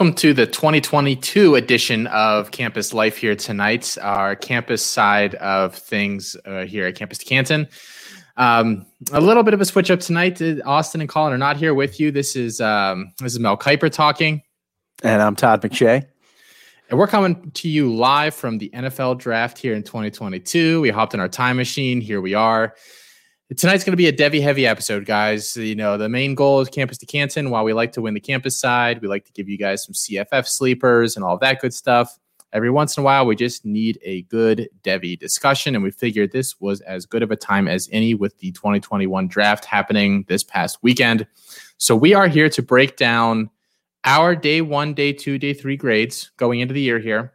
Welcome to the 2022 edition of Campus Life here tonight, our campus side of things uh, here at Campus Canton. Um, a little bit of a switch up tonight. Austin and Colin are not here with you. This is um, this is Mel Kiper talking, and I'm Todd McShay. And we're coming to you live from the NFL draft here in 2022. We hopped in our time machine. Here we are. Tonight's going to be a Devy heavy episode, guys. You know, the main goal is campus to Canton. While we like to win the campus side, we like to give you guys some CFF sleepers and all that good stuff. Every once in a while, we just need a good Devy discussion. And we figured this was as good of a time as any with the 2021 draft happening this past weekend. So we are here to break down our day one, day two, day three grades going into the year here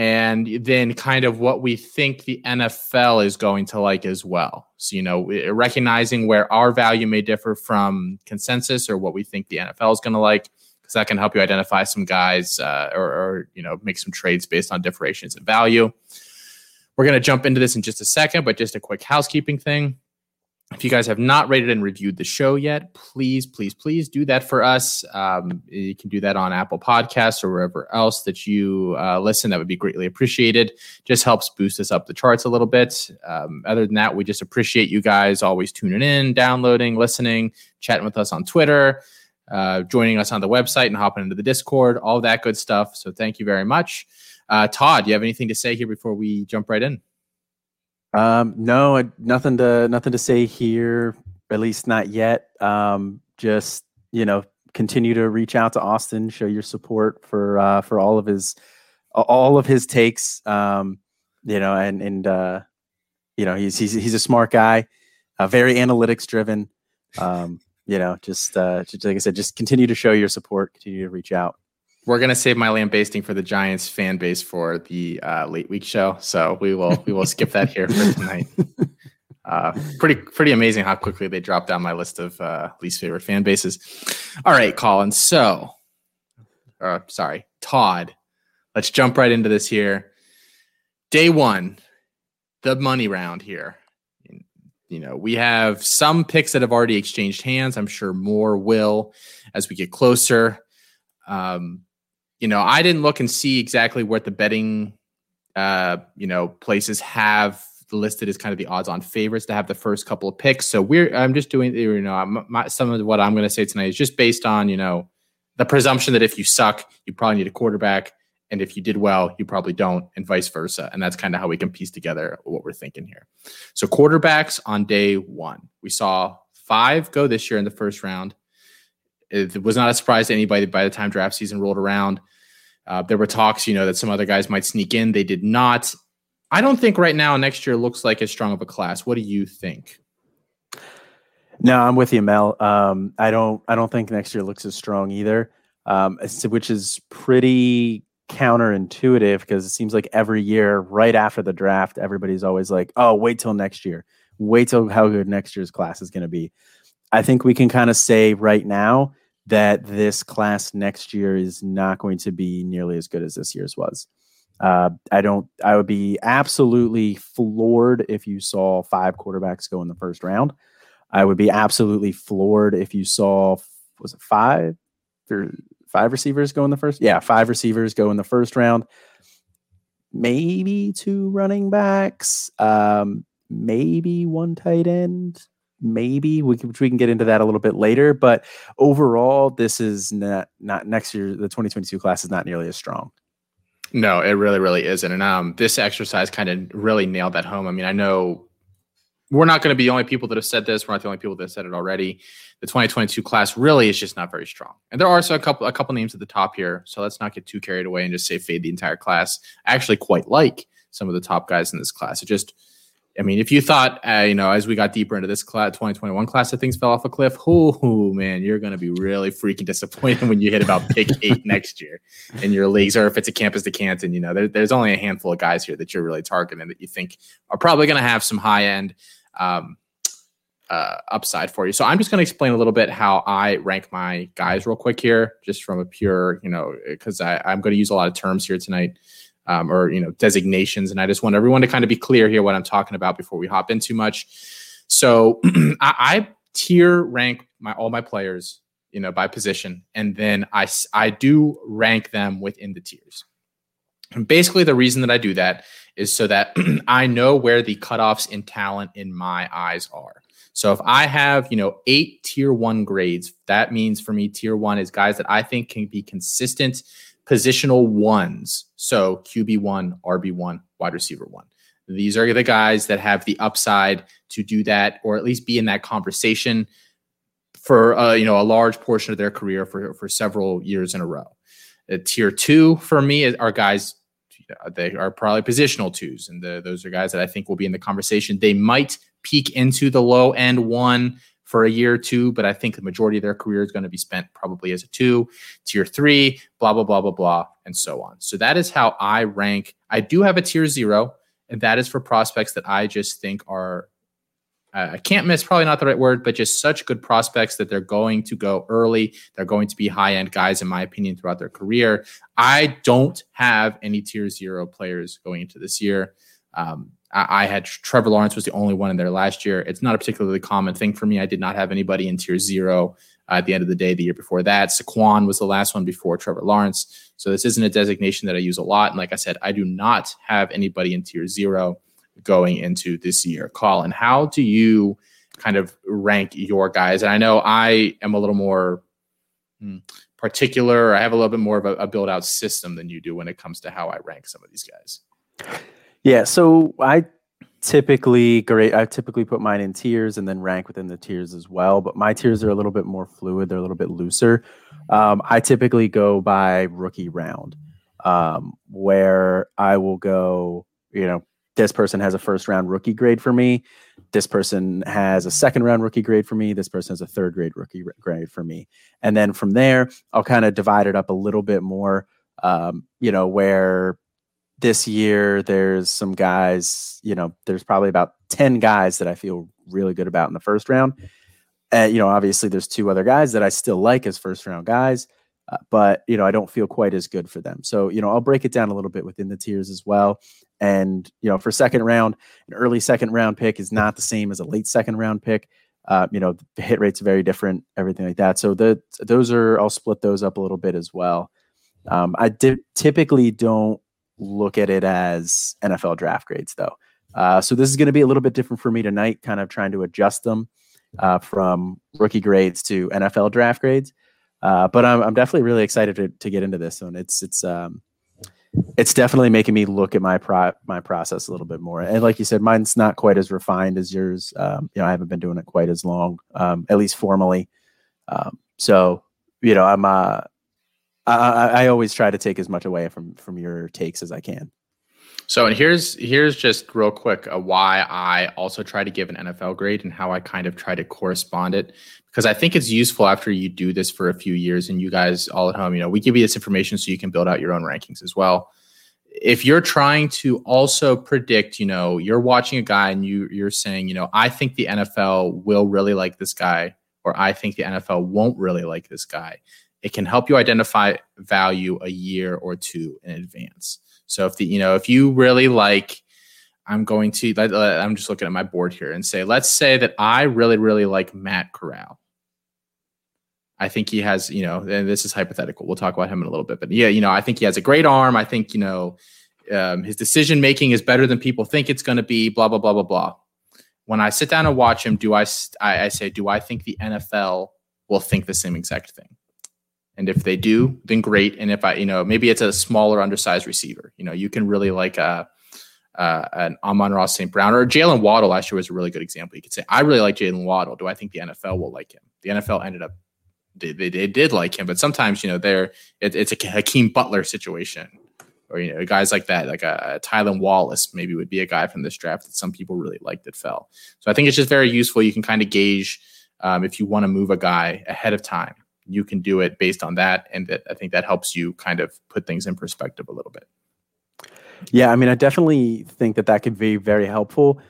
and then kind of what we think the NFL is going to like as well. So, you know, recognizing where our value may differ from consensus or what we think the NFL is going to like, because that can help you identify some guys uh, or, or, you know, make some trades based on differentiations in value. We're going to jump into this in just a second, but just a quick housekeeping thing. If you guys have not rated and reviewed the show yet, please, please, please do that for us. Um, you can do that on Apple Podcasts or wherever else that you uh, listen. That would be greatly appreciated. Just helps boost us up the charts a little bit. Um, other than that, we just appreciate you guys always tuning in, downloading, listening, chatting with us on Twitter, uh, joining us on the website, and hopping into the Discord, all that good stuff. So thank you very much. Uh, Todd, do you have anything to say here before we jump right in? Um, no, nothing to nothing to say here. At least not yet. Um, just you know, continue to reach out to Austin, show your support for uh, for all of his all of his takes. Um, you know, and and uh, you know, he's he's he's a smart guy, uh, very analytics driven. Um, you know, just uh, just like I said, just continue to show your support, continue to reach out we're gonna save my lambasting for the Giants fan base for the uh, late week show, so we will we will skip that here for tonight. Uh, pretty pretty amazing how quickly they dropped down my list of uh, least favorite fan bases. All right, Colin. So, uh, sorry, Todd. Let's jump right into this here. Day one, the money round here. You know, we have some picks that have already exchanged hands. I'm sure more will as we get closer. Um, you know, I didn't look and see exactly what the betting, uh, you know, places have listed as kind of the odds on favorites to have the first couple of picks. So we're, I'm just doing, you know, my, some of what I'm going to say tonight is just based on, you know, the presumption that if you suck, you probably need a quarterback. And if you did well, you probably don't, and vice versa. And that's kind of how we can piece together what we're thinking here. So, quarterbacks on day one, we saw five go this year in the first round. It was not a surprise to anybody by the time draft season rolled around. Uh, there were talks, you know, that some other guys might sneak in. They did not. I don't think right now next year looks like as strong of a class. What do you think? No, I'm with you, Mel. Um, I don't. I don't think next year looks as strong either. Um, which is pretty counterintuitive because it seems like every year, right after the draft, everybody's always like, "Oh, wait till next year. Wait till how good next year's class is going to be." I think we can kind of say right now that this class next year is not going to be nearly as good as this year's was. Uh, I don't. I would be absolutely floored if you saw five quarterbacks go in the first round. I would be absolutely floored if you saw was it five or five receivers go in the first? Yeah, five receivers go in the first round. Maybe two running backs. Um, maybe one tight end maybe we can, we can get into that a little bit later but overall this is not not next year the 2022 class is not nearly as strong. No it really really isn't and um this exercise kind of really nailed that home. I mean i know we're not going to be the only people that have said this we're not the only people that said it already. The 2022 class really is just not very strong and there are also a couple a couple names at the top here so let's not get too carried away and just say fade the entire class. I actually quite like some of the top guys in this class. It just I mean, if you thought, uh, you know, as we got deeper into this class, 2021 class, that things fell off a cliff, oh, man, you're going to be really freaking disappointed when you hit about pick eight next year in your leagues, or if it's a campus to Canton, you know, there, there's only a handful of guys here that you're really targeting that you think are probably going to have some high end um, uh, upside for you. So I'm just going to explain a little bit how I rank my guys real quick here, just from a pure, you know, because I'm going to use a lot of terms here tonight um, or you know designations. And I just want everyone to kind of be clear here what I'm talking about before we hop in too much. So I, I tier rank my all my players you know, by position, and then I I do rank them within the tiers. And basically, the reason that I do that is so that I know where the cutoffs in talent in my eyes are. So if I have, you know, eight tier one grades, that means for me, tier one is guys that I think can be consistent positional ones. So QB1, RB1, wide receiver one. These are the guys that have the upside to do that, or at least be in that conversation for uh, you know a large portion of their career for for several years in a row. Uh, tier two for me are guys they are probably positional twos, and the, those are guys that I think will be in the conversation. They might peak into the low end one for a year or two, but I think the majority of their career is going to be spent probably as a two, tier three, blah, blah, blah, blah, blah, and so on. So that is how I rank. I do have a tier zero, and that is for prospects that I just think are I can't miss, probably not the right word, but just such good prospects that they're going to go early. They're going to be high end guys, in my opinion, throughout their career. I don't have any tier zero players going into this year. Um, I, had Trevor Lawrence was the only one in there last year. It's not a particularly common thing for me. I did not have anybody in tier zero uh, at the end of the day the year before that. Saquon was the last one before Trevor Lawrence. So this isn't a designation that I use a lot. And like I said, I do not have anybody in tier zero going into this year. Colin, how do you kind of rank your guys? And I know I am a little more hmm, particular. I have a little bit more of a, a build out system than you do when it comes to how I rank some of these guys. Yeah, so I typically great I typically put mine in tiers and then rank within the tiers as well, but my tiers are a little bit more fluid, they're a little bit looser. Um, I typically go by rookie round. Um, where I will go, you know, this person has a first round rookie grade for me. This person has a second round rookie grade for me. This person has a third grade rookie grade for me. And then from there, I'll kind of divide it up a little bit more, um, you know, where this year there's some guys, you know, there's probably about 10 guys that I feel really good about in the first round. And, you know, obviously there's two other guys that I still like as first round guys. Uh, but you know i don't feel quite as good for them so you know i'll break it down a little bit within the tiers as well and you know, for second round, an early second round pick is not the same as a late second round pick. Uh, you know, the hit rate's very different, everything like that. So the those are I'll split those up a little bit as well. Um, I di- typically don't look at it as NFL draft grades though. Uh, so this is going to be a little bit different for me tonight, kind of trying to adjust them uh, from rookie grades to NFL draft grades. Uh, but I'm, I'm definitely really excited to, to get into this one. It's it's um, it's definitely making me look at my pro- my process a little bit more. And like you said, mine's not quite as refined as yours. Um, you know, I haven't been doing it quite as long, um, at least formally. Um, so, you know, I'm uh, I, I always try to take as much away from from your takes as I can. So, and here's here's just real quick uh, why I also try to give an NFL grade and how I kind of try to correspond it because I think it's useful after you do this for a few years and you guys all at home, you know, we give you this information so you can build out your own rankings as well. If you're trying to also predict, you know, you're watching a guy and you you're saying, you know, I think the NFL will really like this guy or I think the NFL won't really like this guy. It can help you identify value a year or two in advance. So if the you know if you really like, I'm going to I'm just looking at my board here and say let's say that I really really like Matt Corral. I think he has you know and this is hypothetical. We'll talk about him in a little bit, but yeah, you know I think he has a great arm. I think you know um, his decision making is better than people think it's going to be. Blah blah blah blah blah. When I sit down and watch him, do I, I I say do I think the NFL will think the same exact thing? And if they do, then great. And if I, you know, maybe it's a smaller, undersized receiver. You know, you can really like a, uh, an Amon-Ra St. Brown or Jaylen Waddle. Last year was a really good example. You could say, I really like Jaylen Waddle. Do I think the NFL will like him? The NFL ended up they, they, they did like him, but sometimes you know they're it, it's a Hakeem Butler situation, or you know guys like that, like a, a Tylan Wallace maybe would be a guy from this draft that some people really liked that fell. So I think it's just very useful. You can kind of gauge um, if you want to move a guy ahead of time you can do it based on that and that i think that helps you kind of put things in perspective a little bit. Yeah i mean i definitely think that that could be very helpful.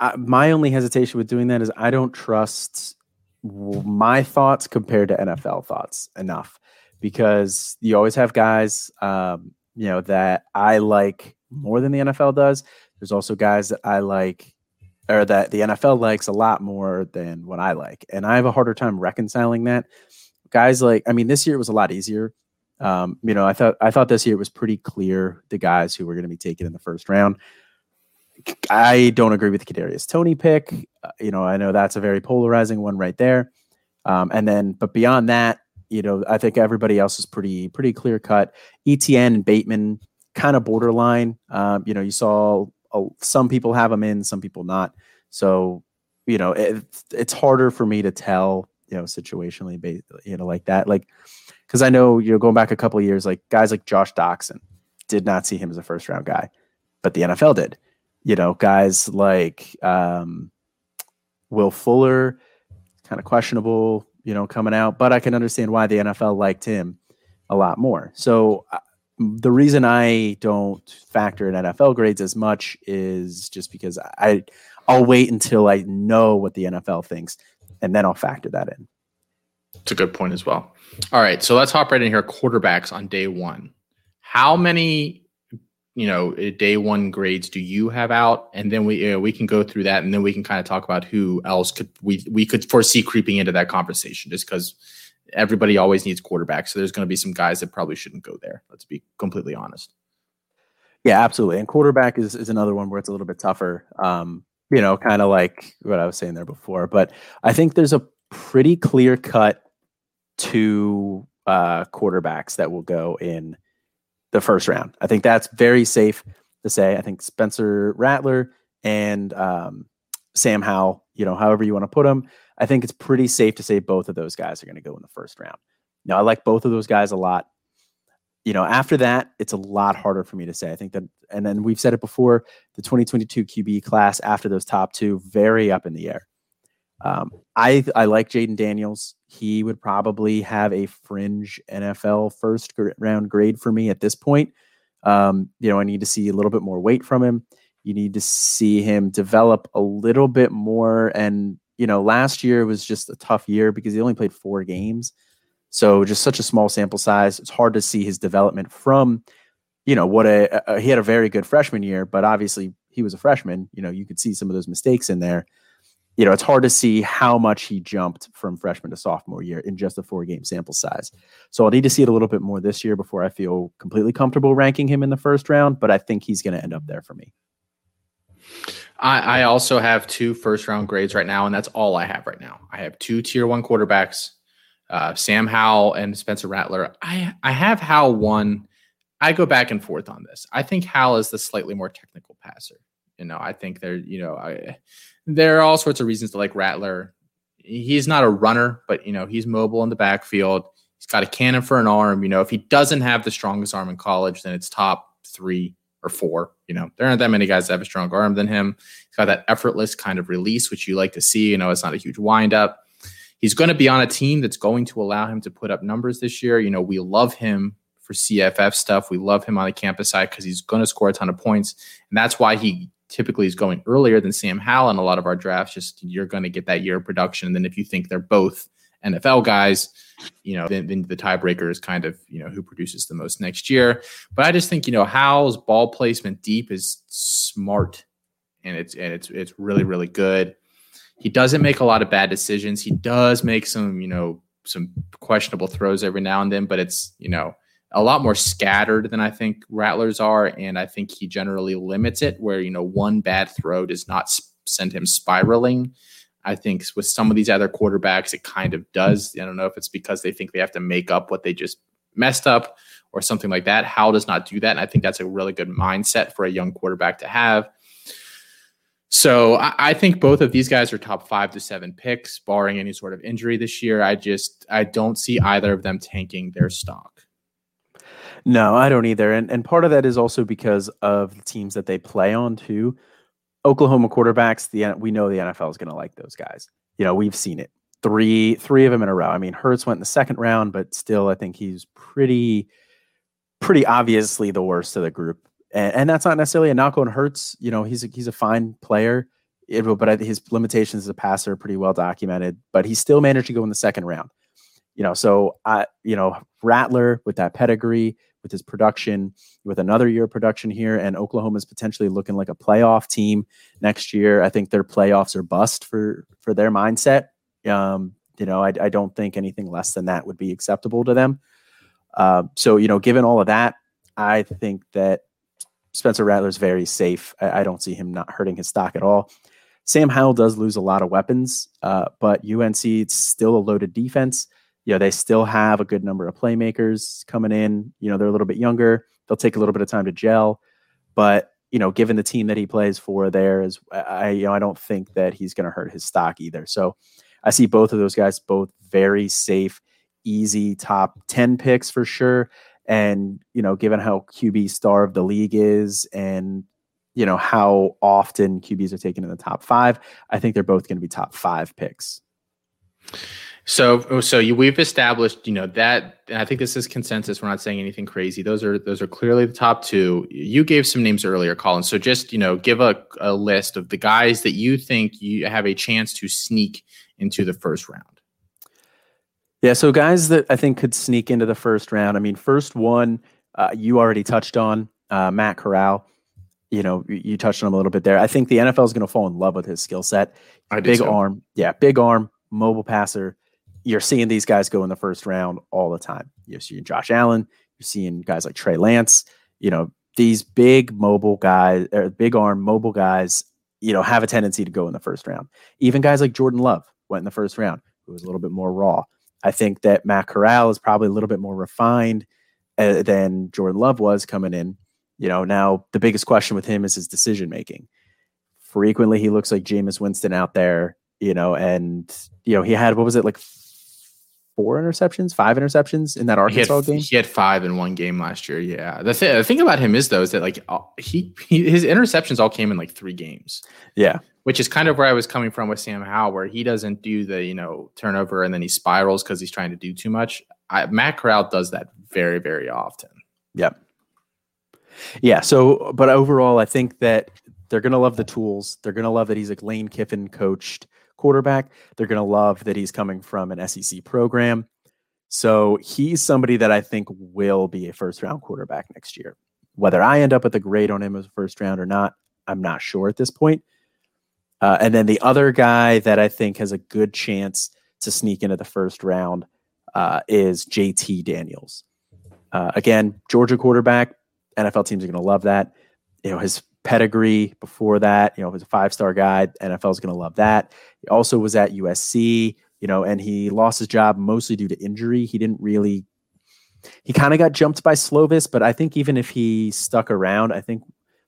I, my only hesitation with doing that is i don't trust my thoughts compared to nfl thoughts enough because you always have guys um, you know that i like more than the nfl does. There's also guys that i like or that the NFL likes a lot more than what I like. And I have a harder time reconciling that guys like I mean, this year was a lot easier. Um, you know, I thought I thought this year was pretty clear the guys who were going to be taken in the first round. I don't agree with the Kadarius Toney pick. Uh, you know, I know that's a very polarizing one right there. Um, and then, but beyond that, you know, I think everybody else is pretty pretty clear cut. Etienne and Bateman kind of borderline. Um, you know, you saw uh, some people have them in, some people not. So, you know, it, it's harder for me to tell. You know, situationally, based, you know, like that, like because I know you know going back a couple years, like guys like Josh Doctson did not see him as a first round guy, but the NFL did. You know, guys like um, Will Fuller, kind of questionable, you know, coming out, but I can understand why the NFL liked him a lot more. So uh, the reason I don't factor in NFL grades as much is just because I I'll wait until I know what the NFL thinks and then I'll factor that in. It's a good point as well. All right, so let's hop right in here. Quarterbacks on day one. How many, you know, day one grades do you have out? And then we uh, we can go through that, and then we can kind of talk about who else could we we could foresee creeping into that conversation, just because everybody always needs quarterbacks. So there's going to be some guys that probably shouldn't go there. Let's be completely honest. Yeah, absolutely. And quarterback is is another one where it's a little bit tougher. Um, you know, kind of like what I was saying there before. But I think there's a pretty clear cut two uh, quarterbacks that will go in the first round. I think that's very safe to say. I think Spencer Rattler and um, Sam Howell, you know, however you want to put them, I think it's pretty safe to say both of those guys are going to go in the first round. Now, I like both of those guys a lot. You know, after that, it's a lot harder for me to say. I think that, and then we've said it before the 2022 QB class after those top two, very up in the air. Um, I I like Jayden Daniels. He would probably have a fringe NFL first round grade for me at this point. Um, you know, I need to see a little bit more weight from him. You need to see him develop a little bit more. And you know, last year was just a tough year because he only played four games, so just such a small sample size. It's hard to see his development from, you know, what a, a he had a very good freshman year, but obviously he was a freshman. You know, you could see some of those mistakes in there you know, it's hard to see how much he jumped from freshman to sophomore year in just a four game sample size. So I'll need to see it a little bit more this year before I feel completely comfortable ranking him in the first round, but I think he's going to end up there for me. I, I, also have two first round grades right now, and that's all I have right now. I have two tier one quarterbacks, uh, Sam Howell and Spencer Rattler. I, I have Howell one. I go back and forth on this. I think Howell is the slightly more technical passer. You know, I think they're, you know, I there are all sorts of reasons to like Rattler. He's not a runner, but you know, he's mobile in the backfield. He's got a cannon for an arm. You know, if he doesn't have the strongest arm in college, then it's top three or four. You know, there aren't that many guys that have a stronger arm than him. He's got that effortless kind of release, which you like to see. You know, it's not a huge windup. He's going to be on a team that's going to allow him to put up numbers this year. You know, we love him for CFF stuff. We love him on the campus side because he's going to score a ton of points. And that's why he typically is going earlier than Sam Howell in a lot of our drafts. Just you're going to get that year of production. And then if you think they're both NFL guys, you know, then, then, the tiebreaker is kind of, you know, who produces the most next year. But I just think, you know, Howell's ball placement deep is smart and it's and it's it's really, really good. He doesn't make a lot of bad decisions. He does make some, you know, some questionable throws every now and then, but it's, you know, a lot more scattered than I think Rattlers are, and I think he generally limits it where you know one bad throw does not send him spiraling. I think with some of these other quarterbacks, it kind of does. I don't know if it's because they think they have to make up what they just messed up or something like that. Howell does not do that, and I think that's a really good mindset for a young quarterback to have. So I, I, think both of these guys are top five to seven picks, barring any sort of injury this year. I just I don't see either of them tanking their stock. No, I don't either. And and part of that is also because of the teams that they play on too. Oklahoma quarterbacks, the we know the NFL is going to like those guys. You know, we've seen it. Three three of them in a row. I mean, Hurts went in the second round, but still I think he's pretty pretty obviously the worst of the group. And, and that's not necessarily a knock on Hurts. You know, he's a, he's a fine player. It, but his limitations as a passer are pretty well documented. But he still managed to go in the second round. You know, so I, you know, Rattler with that pedigree, with his production, with another year of production here, and Oklahoma is potentially looking like a playoff team next year. I think their playoffs are bust for for their mindset. Um, You know, I, I don't think anything less than that would be acceptable to them. Uh, so, you know, given all of that, I think that Spencer Rattler's very safe. I, I, don't see him not hurting his stock at all. Sam Howell does lose a lot of weapons, uh, but UNC it's still a loaded defense. You know, they still have a good number of playmakers coming in. You know, they're a little bit younger. They'll take a little bit of time to gel, but you know, given the team that he plays for, there is I you know I don't think that he's going to hurt his stock either. So I see both of those guys both very safe, easy top ten picks for sure. And you know, given how QB starved the league is, and you know how often QBs are taken in the top five, I think they're both going to be top five picks. So, oh, so you, we've established, you know, that I think this is consensus. We're not saying anything crazy. Those are those are clearly the top two. You gave some names earlier, Colin. So just you know, give a, a list of the guys that you think you have a chance to sneak into the first round. Yeah, so guys that I think could sneak into the first round. I mean, first one uh, you already touched on uh, Matt Corral. You know, you touched on him a little bit there. I think the NFL is going to fall in love with his skill set. Big arm, yeah, big arm, mobile passer you're seeing these guys go in the first round all the time. You're seeing Josh Allen, you're seeing guys like Trey Lance, you know, these big mobile guys or big arm mobile guys, you know, have a tendency to go in the first round. Even guys like Jordan Love went in the first round, who was a little bit more raw. I think that Matt Corral is probably a little bit more refined uh, than Jordan Love was coming in. You know, now the biggest question with him is his decision making. Frequently, he looks like Jameis Winston out there, you know, and you know he had what was it like four interceptions, five interceptions in that Arkansas he had, game. He had five in one game last year. Yeah. The, th- the thing about him is though is that like uh, he, he, his interceptions all came in like three games. Yeah. Which is kind of where I was coming from with Sam Howell, where he doesn't do the you know turnover and then he spirals because he's trying to do too much. I, Matt Corral does that very very often. Yep. Yeah. So, but overall, I think that they're gonna love the tools. They're gonna love that he's like Lane Kiffin coached quarterback. They're going to love that he's coming from an SEC program. So he's somebody that I think will be a first round quarterback next year. Whether I end up with a grade on him as a first round or not, I'm not sure at this point. Uh, and then the other guy that I think has a good chance to sneak into the first round uh, is JT Daniels. Uh, again, Georgia quarterback. NFL teams are going to love that. You know, his pedigree before that. You know, was a five star guy. NFL is going to love that. He also was at USC, you know, and he lost his job mostly due to injury. He didn't really, he kind of got jumped by Slovis, but I think even if he stuck around, I think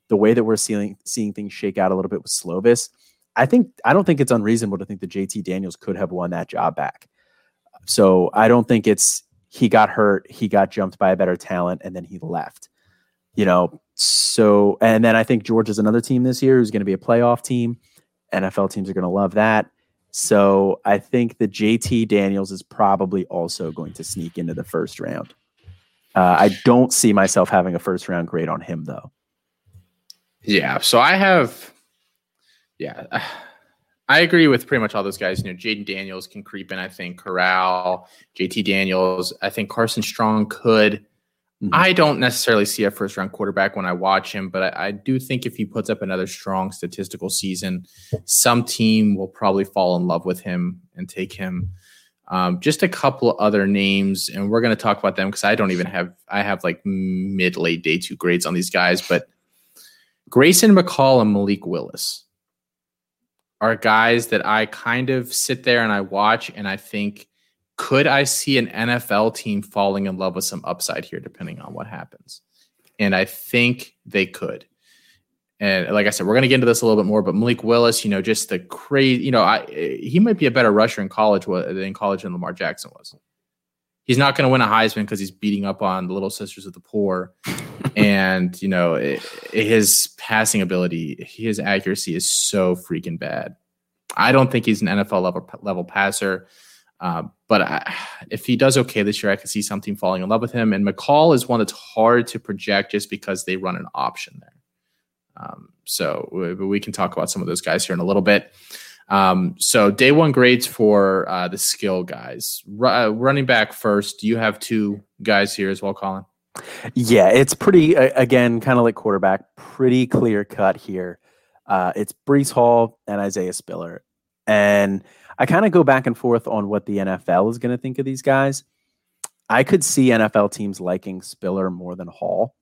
the way that we're seeing seeing things shake out a little bit with Slovis, I think I don't think it's unreasonable to think that JT Daniels could have won that job back. So I don't think it's he got hurt, he got jumped by a better talent, and then he left. You know, so, and then I think Georgia's another team this year who's going to be a playoff team. NFL teams are going to love that. So I think the JT Daniels is probably also going to sneak into the first round. Uh, I don't see myself having a first round grade on him though. Yeah. So I have, yeah, I agree with pretty much all those guys. You know, Jayden Daniels can creep in. I think Corral, JT Daniels. I think Carson Strong could. Mm-hmm. I don't necessarily see a first round quarterback when I watch him, but I, I, do think if he puts up another strong statistical season, some team will probably fall in love with him and take him. Um, just a couple other names, and we're going to talk about them because I don't even have I have like mid late day two grades on these guys, but Grayson McCall and Malik Willis are guys that I kind of sit there and I watch and I think could I see an NFL team falling in love with some upside here, depending on what happens? And I think they could. And like I said, we're going to get into this a little bit more, but Malik Willis, you know, just the crazy, you know, I, he might be a better rusher in college than college than Lamar Jackson was. He's not going to win a Heisman because he's beating up on the little sisters of the poor. and, you know, it, his passing ability, his accuracy is so freaking bad. I don't think he's an NFL level, level passer. Uh, but I, if he does okay this year, I could see something falling in love with him. And McCall is one that's hard to project just because they run an option there. Um, so we, we, can talk about some of those guys here in a little bit. Um, so day one grades for uh, the skill guys. R- uh, running back first. You have two guys here as well, Colin? Yeah, it's pretty again, kind of like quarterback, pretty clear cut here. Uh, it's Breece Hall and Isaiah Spiller And I kind of go back and forth on what the NFL is going to think of these guys. I could see NFL teams liking Spiller more than Hall.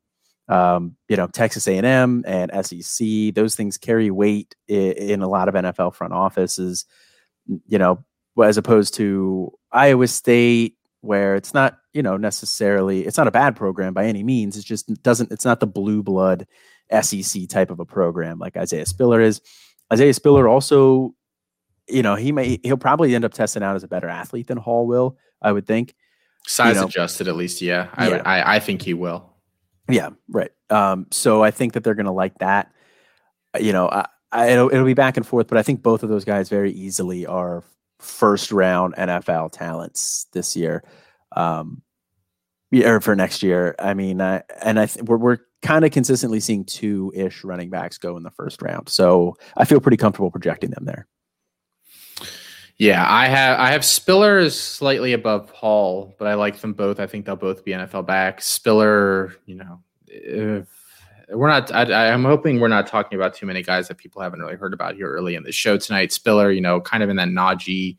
Um, you know, Texas A&M and SEC; those things carry weight in, in a lot of NFL front offices. You know, as opposed to Iowa State, where it's not you know necessarily it's not a bad program by any means. It just doesn't. It's not the blue blood SEC type of a program like Isaiah Spiller is. Isaiah Spiller also, you know, he may he'll probably end up testing out as a better athlete than Hall will. I would think. Size you know, adjusted, at least, yeah. I, yeah. I, I think he will. Yeah, right. Um, so I think that they're going to like that. You know, I, I, it'll, it'll be back and forth, but I think both of those guys very easily are first round NFL talents this year. Um, or for next year. I mean, I, and I th- we're, we're kind of consistently seeing two ish running backs go in the first round. So I feel pretty comfortable projecting them there. Yeah, I have I have Spiller is slightly above Hall, but I like them both. I think they'll both be NFL backs. Spiller, you know, we're not. I, am hoping we're not talking about too many guys that people haven't really heard about here early in the show tonight. Spiller, you know, kind of in that Najee,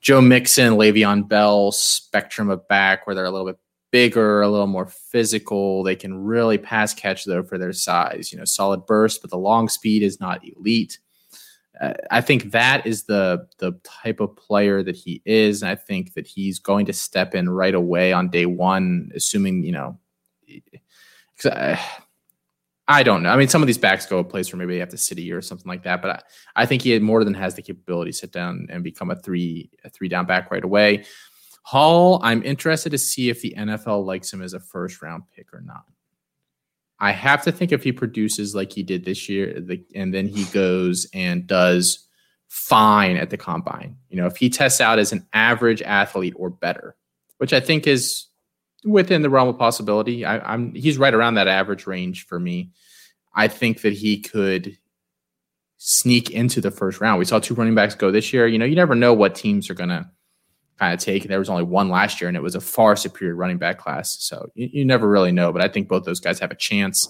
Joe Mixon, Le'Veon Bell spectrum of back, where they're a little bit bigger, a little more physical. They can really pass catch though for their size. You know, solid burst, but the long speed is not elite. I think that is the the type of player that he is, and I think that he's going to step in right away on day one, assuming you know. I, I don't know. I mean, some of these backs go a place where maybe they have to sit a year or something like that. But I, I think he more than has the capability to sit down and become a three a three down back right away. Hall, I'm interested to see if the NFL likes him as a first round pick or not. I have to think if he produces like he did this year, the, and then he goes and does fine at the combine. You know, if he tests out as an average athlete or better, which I think is within the realm of possibility. I, am he's right around that average range for me. I think that he could sneak into the first round. We saw two running backs go this year. You know, you never know what teams are gonna kind of take. There was only one last year, and it was a far superior running back class. So you, you never really know. But I think both those guys have a chance.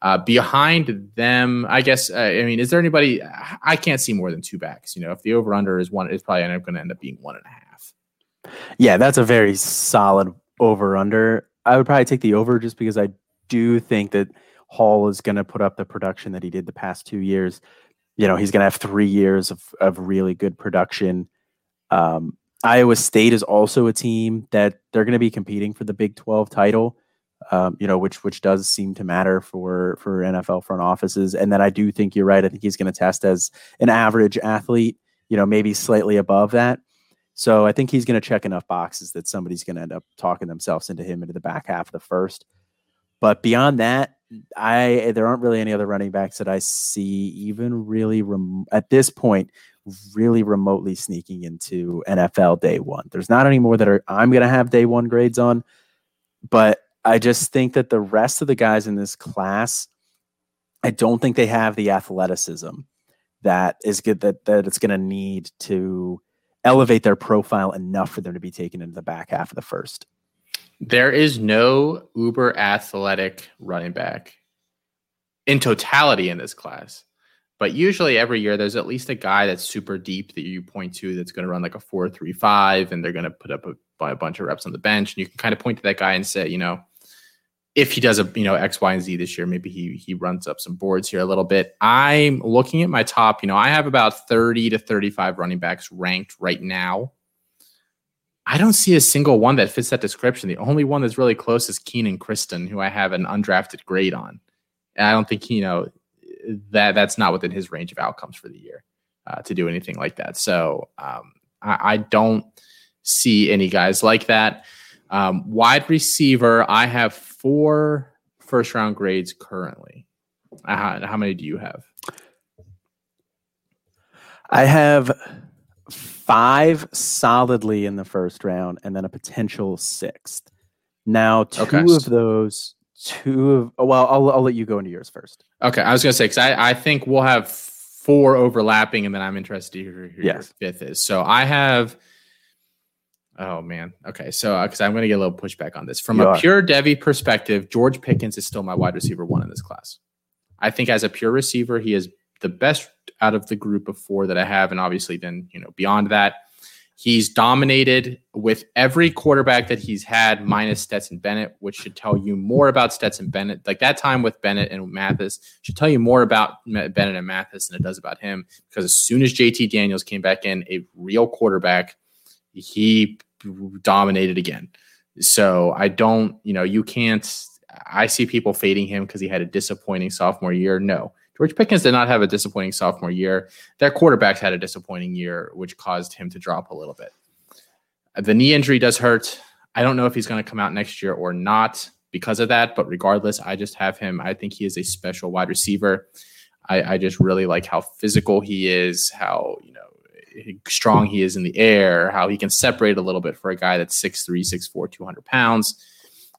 Uh, behind them, I guess. Uh, I mean, is there anybody? I can't see more than two backs. You know, if the over under is one, it's probably going to end up being one and a half. Yeah, that's a very solid over under. I would probably take the over just because I do think that Hall is going to put up the production that he did the past two years. You know, he's going to have three years of of really good production. Um, Iowa State is also a team that they're going to be competing for the Big 12 title. Um, you know, which which does seem to matter for for NFL front offices. And then I do think you're right. I think he's going to test as an average athlete. You know, maybe slightly above that. So I think he's going to check enough boxes that somebody's going to end up talking themselves into him into the back half of the first. But beyond that, I there aren't really any other running backs that I see even really rem- at this point really remotely sneaking into NFL day one. There's not any more that are I'm going to have day one grades on, but I just think that the rest of the guys in this class, I don't think they have the athleticism that is good that that it's going to need to elevate their profile enough for them to be taken into the back half of the first. There is no uber athletic running back in totality in this class. But usually every year there's at least a guy that's super deep that you point to that's going to run like a four three five, and they're going to put up a, a bunch of reps on the bench, and you can kind of point to that guy and say, you know, if he does a you know X, Y, and Z this year, maybe he he runs up some boards here a little bit. I'm looking at my top. You know, I have about 30 to 35 running backs ranked right now. I don't see a single one that fits that description. The only one that's really close is Kenan Christon, who I have an undrafted grade on. And I don't think you know that that's not within his range of outcomes for the year uh, to do anything like that. So um, I, I, don't see any guys like that. Um, wide receiver, I have four first round grades currently. Uh, how many do you have? I have five solidly in the first round and then a potential sixth. Now, two okay. of those two of oh, well I'll, I'll let you go into yours first. Okay i was gonna say because I, I think we'll have four overlapping and then i'm interested to hear who yes. your fifth is. So i have oh man. Okay so because uh, i'm gonna get a little pushback on this. From you a are. pure devy perspective george pickens is still my wide receiver one in this class. I think as a pure receiver he is the best out of the group of four that I have, and obviously then you know beyond that, he's dominated with every quarterback that he's had minus Stetson Bennett, which should tell you more about Stetson Bennett. Like that time with Bennett and Mathis should tell you more about Bennett and Mathis than it does about him. Because as soon as JT Daniels came back in, a real quarterback, he dominated again. So I don't, you know, you can't. I see people fading him because he had a disappointing sophomore year. No, George Pickens did not have a disappointing sophomore year. Their quarterbacks had a disappointing year, which caused him to drop a little bit. Uh, the knee injury does hurt. I don't know if he's going to come out next year or not because of that, but regardless, I just have him. I think he is a special wide receiver. I, I just really like how physical he is, how you know eh, strong he is in the air, how he can separate a little bit for a guy that's 6'3, 6'4, 200 pounds.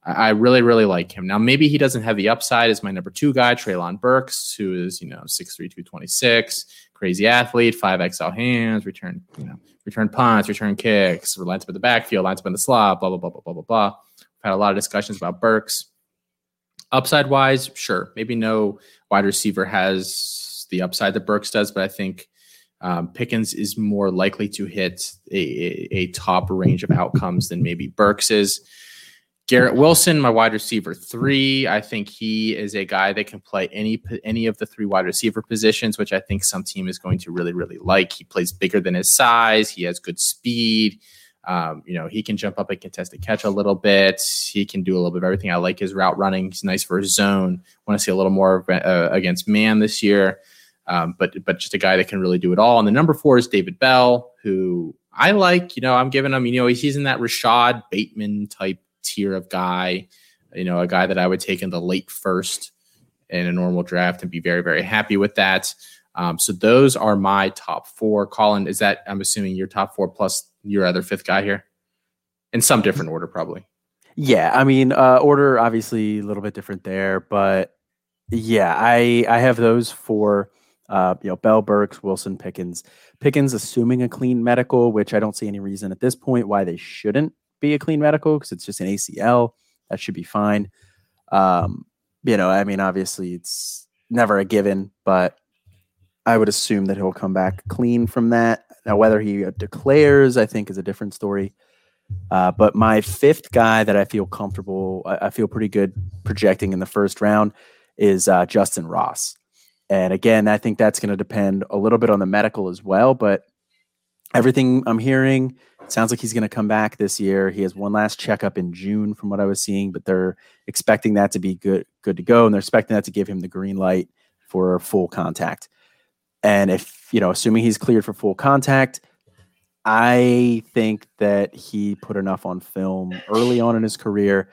I really, really like him. Now, maybe he doesn't have the upside as my number two guy, Treylon Burks, who is, you know, 6'3, 226, crazy athlete, 5XL hands, return, you know, return punts, return kicks, lines up in the backfield, lines up in the slot, blah, blah, blah, blah, blah, blah, blah. We've had a lot of discussions about Burks. Upside wise, sure. Maybe no wide receiver has the upside that Burks does, but I think um, Pickens is more likely to hit a, a, a, top range of outcomes than maybe Burks is. Garrett Wilson, my wide receiver three, I think he is a guy that can play any any of the three wide receiver positions, which I think some team is going to really really like. He plays bigger than his size. He has good speed. Um, you know, he can jump up and contest a catch a little bit. He can do a little bit of everything. I like his route running. He's nice for his zone. Want to see a little more uh, against man this year. Um, but but just a guy that can really do it all. And the number four is David Bell, who I like. You know, I'm giving him. You know, he's in that Rashod Bateman type tier of guy. You know, a guy that I would take in the late first in a normal draft and be very very happy with that. Um, so those are my top four. Colin, is that I'm assuming your top four plus your other fifth guy here, in some different order, probably. Yeah, I mean, uh, order obviously a little bit different there, but yeah, I I have those four uh, you know, Bell, Burks, Wilson, Pickens. Pickens assuming a clean medical, which I don't see any reason at this point why they shouldn't be a clean medical because it's just an ACL. That should be fine. Um, you know, I mean, obviously it's never a given, but I would assume that he'll come back clean from that. Now, whether he declares, I think, is a different story. Uh, but my fifth guy that I feel comfortable, I, I, feel pretty good projecting in the first round is uh, Justin Ross. And again, I think that's going to depend a little bit on the medical as well. But everything I'm hearing sounds like he's going to come back this year. He has one last checkup in June, from what I was seeing, but they're expecting that to be good, good to go, and they're expecting that to give him the green light for full contact. And if you know, assuming he's cleared for full contact, I think that he put enough on film early on in his career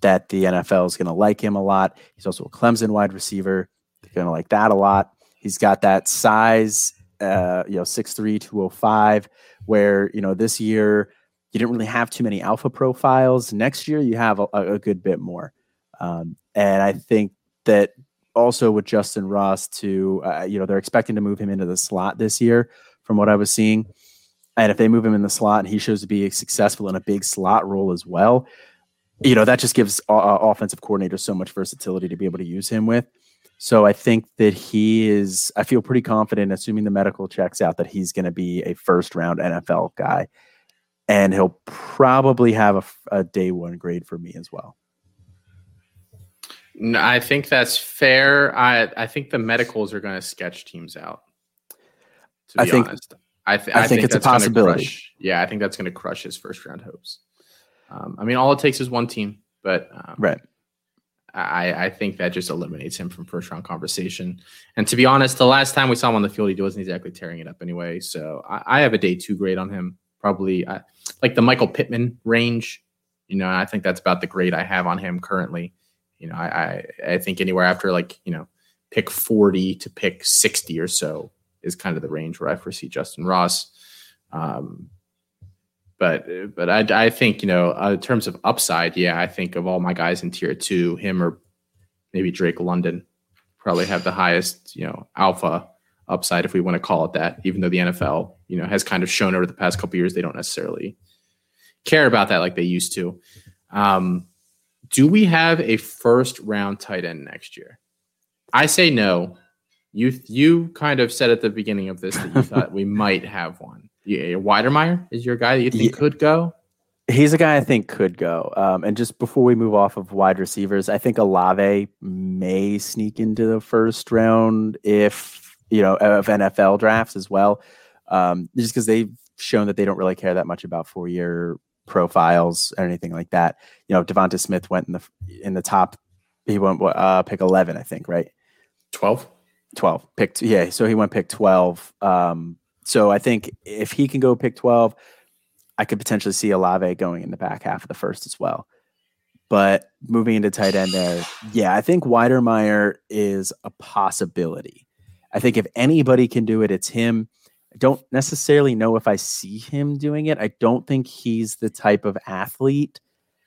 that the NFL is going to like him a lot. He's also a Clemson wide receiver they're going to like that a lot. He's got that size, uh, you know, 6'3, 205, where, you know, this year you didn't really have too many alpha profiles. Next year you have a, a good bit more. Um, and I think that also with Justin Ross, to, uh, you know, they're expecting to move him into the slot this year from what I was seeing. And if they move him in the slot and he shows to be successful in a big slot role as well, you know, that just gives uh, offensive coordinators so much versatility to be able to use him with. So I think that he is, I feel pretty confident, assuming the medical checks out, that he's going to be a first round NFL guy. And he'll probably have a, a day one grade for me as well. No, I think that's fair. I I think the medicals are going to sketch teams out. To be I think, honest, I, th- I, I think, think, it's a possibility. Crush, yeah, I think that's going to crush his first round hopes. Um, I mean, all it takes is one team, but um, right. I, I think that just eliminates him from first round conversation. And to be honest, the last time we saw him on the field, he wasn't exactly tearing it up anyway. So I, I have a day two grade on him, probably uh, like the Michael Pittman range. You know, I think that's about the grade I have on him currently. You know, I, I, I think anywhere after like, you know, pick 40 to pick 60 or so is kind of the range where I foresee Justin Ross. Um, but but I, I think you know uh, in terms of upside, yeah, I think of all my guys in tier two, him or maybe Drake London probably have the highest you know alpha upside if we want to call it that. Even though the NFL you know has kind of shown over the past couple years they don't necessarily care about that like they used to. Um, do we have a first round tight end next year? I say no. You you kind of said at the beginning of this that you thought we might have one. Yeah, Wydermyer is your guy that you think yeah. could go. He's a guy I think could go. Um, and just before we move off of wide receivers, I think Olave may sneak into the first round if you know of NFL drafts as well. Um, just because they've shown that they don't really care that much about four year profiles or anything like that. You know, Devonta Smith went in the in the top. He went uh, pick eleven, I think, right? Twelve. 12 picked yeah so he went pick 12 um so i think if he can go pick 12 i could potentially see Olave going in the back half of the first as well. But moving into tight end there yeah i think Wydermyer is a possibility. I think if anybody can do it it's him. I don't necessarily know if i see him doing it. I don't think he's the type of athlete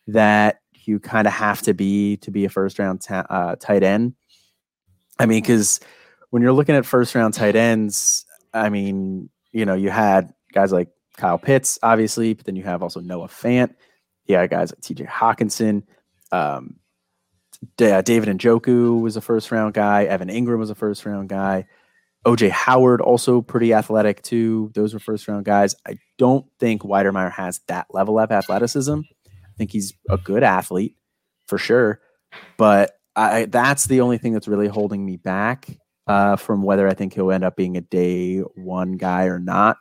that you kind of have to be to be a first round ta- uh, tight end. I mean because when you're looking at first round tight ends, I mean, you know, you had guys like Kyle Pitts, obviously, but then you have also Noah Fant. Yeah, guys like TJ Hockenson. Um, uh, David Njoku was a first round guy. Evan Engram was a first round guy. OJ Howard, also pretty athletic too. Those were first round guys. I don't think Wydermyer has that level of athleticism. I think he's a good athlete for sure, but I, that's the only thing that's really holding me back uh, from whether I think he'll end up being a day one guy or not.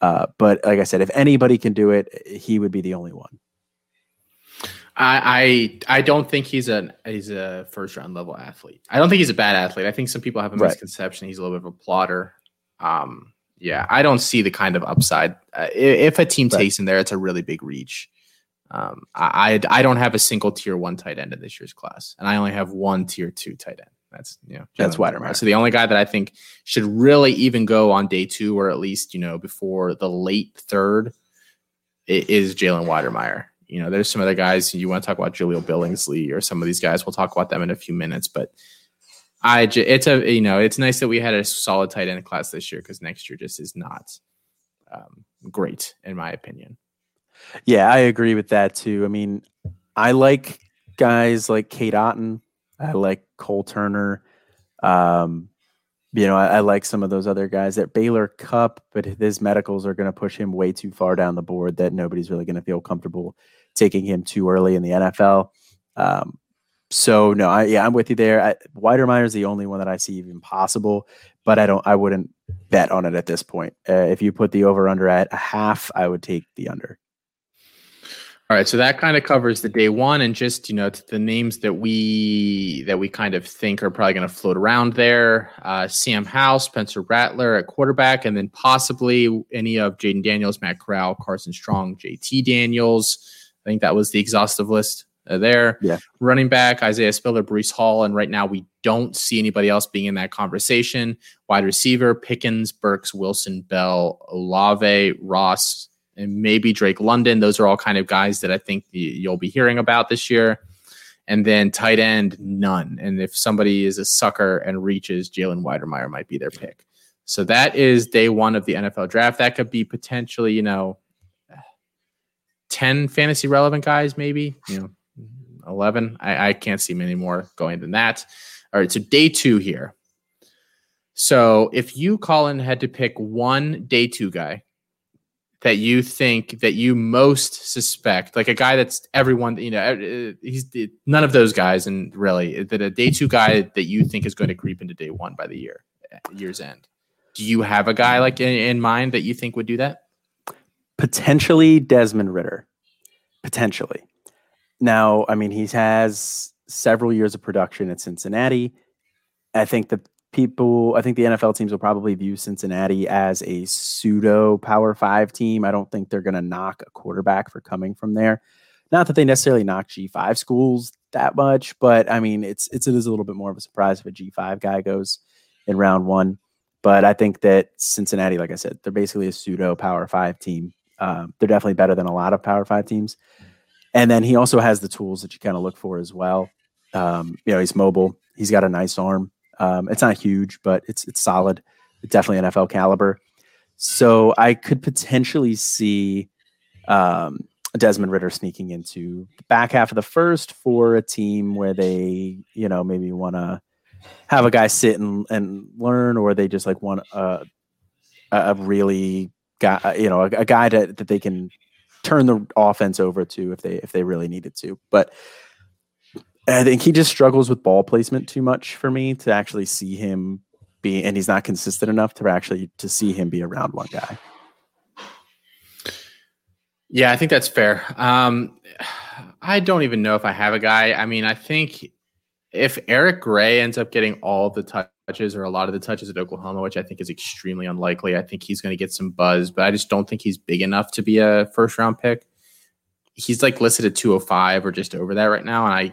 Uh, but like I said, if anybody can do it, he would be the only one. I, I I don't think he's a he's a first round level athlete. I don't think he's a bad athlete. I think some people have a right. misconception he's a little bit of a plotter. Um, yeah, I don't see the kind of upside. Uh, if a team right. takes him there, it's a really big reach. Um, I, I I don't have a single tier one tight end in this year's class, and I only have one tier two tight end. That's you know that's Wydermyer. So the only guy that I think should really even go on day two, or at least you know before the late third, is Jalen Wydermyer. You know, there's some other guys you want to talk about, Julio Billingsley or some of these guys. We'll talk about them in a few minutes, but I it's a you know it's nice that we had a solid tight end class this year because next year just is not um, great in my opinion. Yeah, I agree with that too. I mean, I like guys like Cade Otton I like Cole Turner. Um, you know, I, I, like some of those other guys at Baylor Cupp, but his medicals are going to push him way too far down the board that nobody's really going to feel comfortable taking him too early in the NFL. Um, so no, I, yeah, I'm with you there. I, Wydermyer is the only one that I see even possible, but I don't, I wouldn't bet on it at this point. Uh, if you put the over under at a half, I would take the under. All right, so that kind of covers the day one, and just you know the names that we that we kind of think are probably going to float around there: uh, Sam Howell, Spencer Rattler at quarterback, and then possibly any of Jayden Daniels, Matt Corral, Carson Strong, JT Daniels. I think that was the exhaustive list uh, there. Yeah, running back Isaiah Spiller, Breece Hall, and right now we don't see anybody else being in that conversation. Wide receiver Pickens, Burks, Wilson, Bell, Olave, Ross, and maybe Drake London. Those are all kind of guys that I think you'll be hearing about this year. And then tight end, none. And if somebody is a sucker and reaches, Jalen Wydermyer might be their pick. So that is day one of the NFL draft. That could be potentially, you know, 10 fantasy relevant guys, maybe, you know, 11. I, I can't see many more going than that. All right. So day two here. So if you, Colin, had to pick one day two guy, that you think that you most suspect, like a guy that's everyone, you know, he's none of those guys, and really eh, that a day two guy that you think is going to creep into day one by the year eh, year's end. Do you have a guy like in, in mind that you think would do that? Potentially Desmond Ridder, Potentially. Now, I mean, he has several years of production at Cincinnati. I think the people i think the nfl teams will probably view cincinnati as a pseudo power five team. I don't think they're going to knock a quarterback for coming from there. Not that they necessarily knock g5 schools that much but i mean it's it's it is a little bit more of a surprise if a g5 guy goes in round one. But i think that cincinnati like i said they're basically a pseudo power five team. Um, they're definitely better than a lot of power five teams. And then he also has the tools that you kind of look for as well. Um, you know he's mobile. He's got a nice arm um, it's not huge, but it's it's solid. It's definitely NFL caliber. So I could potentially see um, Desmond Ridder sneaking into the back half of the first for a team where they, you know, maybe want to have a guy sit and, and learn, or they just like want a, a really guy, you know, a, a guy that, that they can turn the offense over to if they if they really needed to. But I think he just struggles with ball placement too much for me to actually see him be, and he's not consistent enough to actually to see him be around one guy. Yeah, I think that's fair. Um, I don't even know if I have a guy. I mean, I think if Eric Gray ends up getting all the touches or a lot of the touches at Oklahoma, which I think is extremely unlikely, I think he's going to get some buzz, but I just don't think he's big enough to be a first round pick. He's like listed at 205 or just over that right now. And I,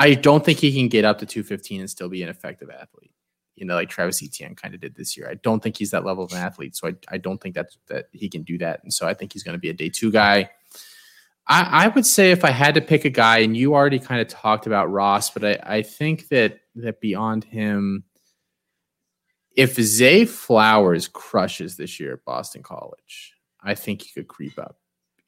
I don't think he can get up to 215 and still be an effective athlete. You know, like Travis Etienne kind of did this year. I don't think he's that level of an athlete. So I, I don't think that's that he can do that. And so I think he's going to be a day two guy. I, I, would say if I had to pick a guy, and you already kind of talked about Ross, but I, I think that that beyond him, if Zay Flowers crushes this year at Boston College, I think he could creep up.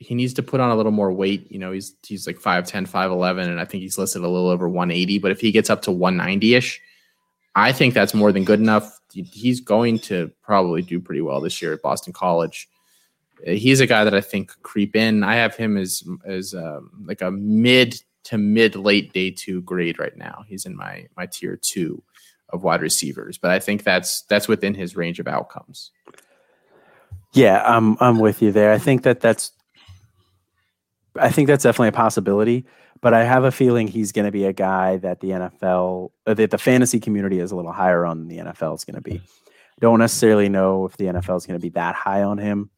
He needs to put on a little more weight. You know, he's he's like 5'10, 5'11, and I think he's listed a little over 180. But if he gets up to 190 ish, I think that's more than good enough. He's going to probably do pretty well this year at Boston College he's a guy that I think creep in. I have him as as um, like a mid to mid late day two grade right now. He's in my my tier two of wide receivers, but I think that's that's within his range of outcomes. Yeah, I'm I'm with you there. I think that that's I think that's definitely a possibility, but I have a feeling he's going to be a guy that the NFL uh, that the fantasy community is a little higher on than the NFL is going to be. Don't necessarily know if the NFL is going to be that high on him.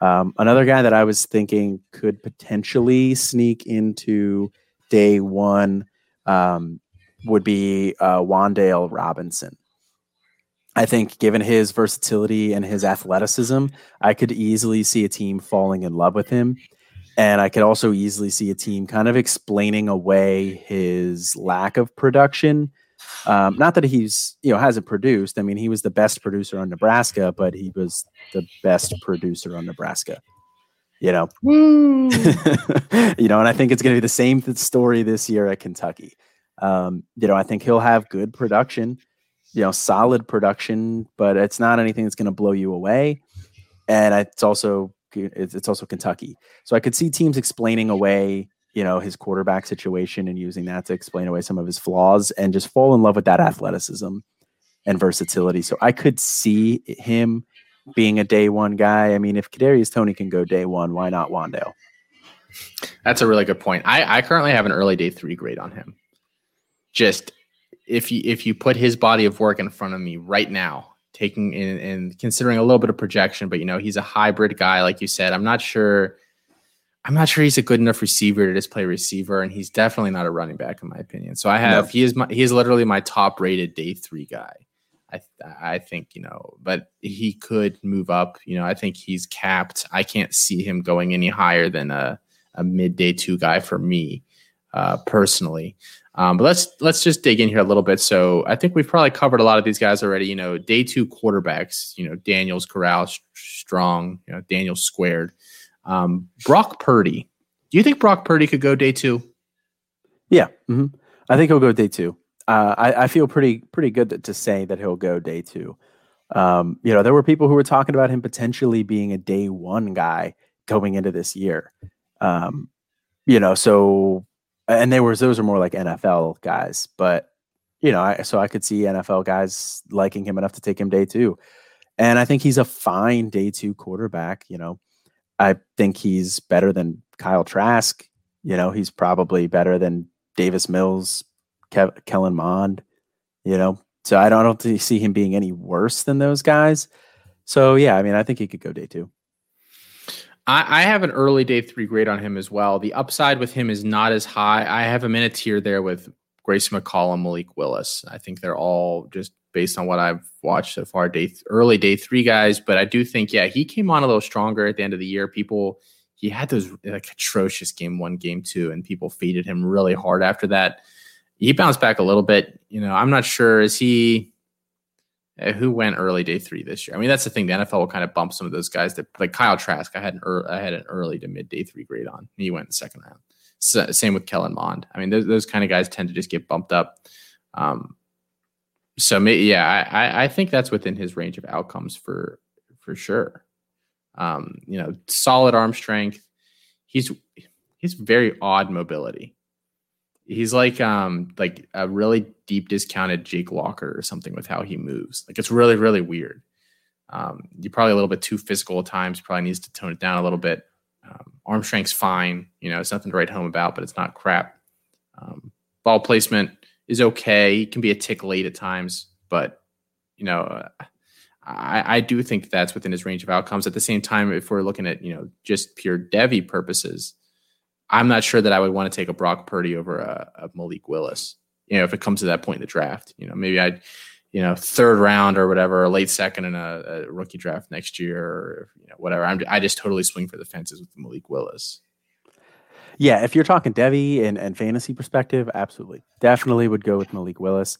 Um, another guy that I was thinking could potentially sneak into day one um, would be uh, Wan'Dale Robinson. I think, given his versatility and his athleticism, I could easily see a team falling in love with him. And I could also easily see a team kind of explaining away his lack of production um, not that he's you know hasn't produced. I mean, he was the best producer on Nebraska, but he was the best producer on Nebraska. You know, you know, and I think it's going to be the same story this year at Kentucky. Um, you know, I think he'll have good production, you know, solid production, but it's not anything that's going to blow you away. And it's also it's also Kentucky, so I could see teams explaining away you know his quarterback situation and using that to explain away some of his flaws and just fall in love with that athleticism and versatility. So I could see him being a day one guy. I mean, if Kadarius Toney can go day one, why not Wan'Dale? That's a really good point. I, I currently have an early day three grade on him. Just if you if you put his body of work in front of me right now, taking in and considering a little bit of projection, but you know he's a hybrid guy, like you said. I'm not sure I'm not sure he's a good enough receiver to just play receiver, and he's definitely not a running back in my opinion. So I have no. he is my he is literally my top rated day three guy. I I think you know, but he could move up. You know, I think he's capped. I can't see him going any higher than a a mid day two guy for me uh, personally. Um, but let's let's just dig in here a little bit. So I think we've probably covered a lot of these guys already. You know, day two quarterbacks. You know, Daniels, Corral, Strong. You know, Daniels squared. Um, Brock Purdy. Do you think Brock Purdy could go day two? Yeah, mm-hmm. I think he'll go day two. Uh, I, I, feel pretty pretty good to, to, say that he'll go day two. Um, you know, there were people who were talking about him potentially being a day one guy going into this year. Um, you know, so and there was those are more like NFL guys, but you know, I, so I could see NFL guys liking him enough to take him day two, and I think he's a fine day two quarterback. You know, I think he's better than Kyle Trask. You know, he's probably better than Davis Mills, Kev- Kellen Mond. You know, so I don't, I don't see him being any worse than those guys. So yeah, I mean, I think he could go day two. I, I have an early day three grade on him as well. The upside with him is not as high. I have him in a tier there with Grayson McCall, Malik Willis. I think they're all just based on what I've watched so far, day th- early day three guys. But I do think, yeah, he came on a little stronger at the end of the year. People, he had those like atrocious game one, game two, and people faded him really hard after that. He bounced back a little bit. You know, I'm not sure. Is he? Uh, who went early day three this year? I mean, that's the thing. The NFL will kind of bump some of those guys that, like Kyle Trask. I had an early, I had an early to mid day three grade on. He went in the second round. So, same with Kellen Mond. I mean, those, those kind of guys tend to just get bumped up. Um, So yeah, I, I think that's within his range of outcomes for for sure. Um, you know, solid arm strength. He's he's very odd mobility. He's like um like a really deep discounted Jake Locker or something with how he moves. Like it's really really weird. Um, you're probably a little bit too physical at times. Probably needs to tone it down a little bit. Um, arm strength's fine. You know, it's nothing to write home about, but it's not crap. Um, ball placement is okay. He can be a tick late at times, but you know, I, I do think that's within his range of outcomes. At the same time, if we're looking at you know just pure Devy purposes, I'm not sure that I would want to take a Brock Purdy over a, a Malik Willis. You know, if it comes to that point in the draft, you know, maybe I'd you know third round or whatever, late second in a, a rookie draft next year, or you know whatever. I'm I just totally swing for the fences with Malik Willis. Yeah, if you're talking Devy and, and fantasy perspective, absolutely, definitely would go with Malik Willis.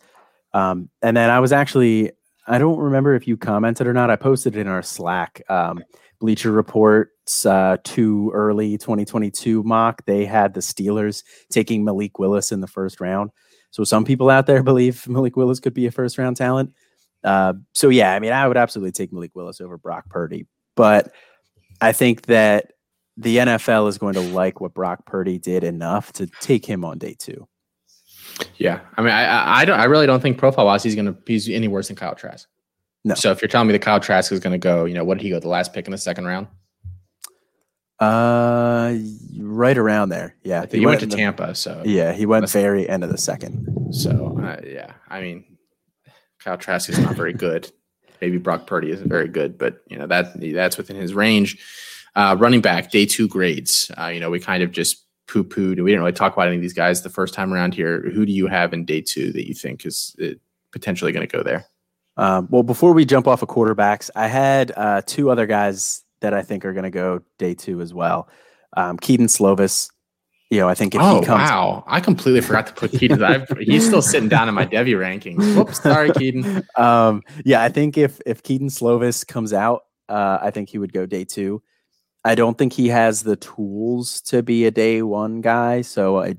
Um, and then I was actually, I don't remember if you commented or not. I posted in our Slack. Um, Bleacher Reports uh, too early 2022 mock. They had the Steelers taking Malik Willis in the first round. So some people out there believe Malik Willis could be a first round talent. Uh, so yeah, I mean, I would absolutely take Malik Willis over Brock Purdy, but I think that the NFL is going to like what Brock Purdy did enough to take him on day two. Yeah, I mean, I I don't, I really don't think profile wise he's going to be any worse than Kyle Trask. No. So if you're telling me that Kyle Trask is going to go, you know, what did he go the last pick in the second round? Uh, right around there. Yeah, he, he went, went to the, Tampa. So yeah, he went very end of the second. So uh, yeah, I mean, Kyle Trask is not very good. Maybe Brock Purdy isn't very good, but you know that that's within his range. Uh, running back, day two grades. Uh, you know, we kind of just poo pooed. We didn't really talk about any of these guys the first time around here. Who do you have in day two that you think is uh, potentially going to go there? Um, well, before we jump off of quarterbacks, I had uh, two other guys that I think are going to go day two as well. Um, Kedon Slovis. You know, I think if oh, he comes. wow. I completely forgot to put Kedon. he's still sitting down in my Devy rankings. Whoops. Sorry, Kedon. Um, yeah, I think if if Kedon Slovis comes out, uh, I think he would go day two. I don't think he has the tools to be a day one guy. So I,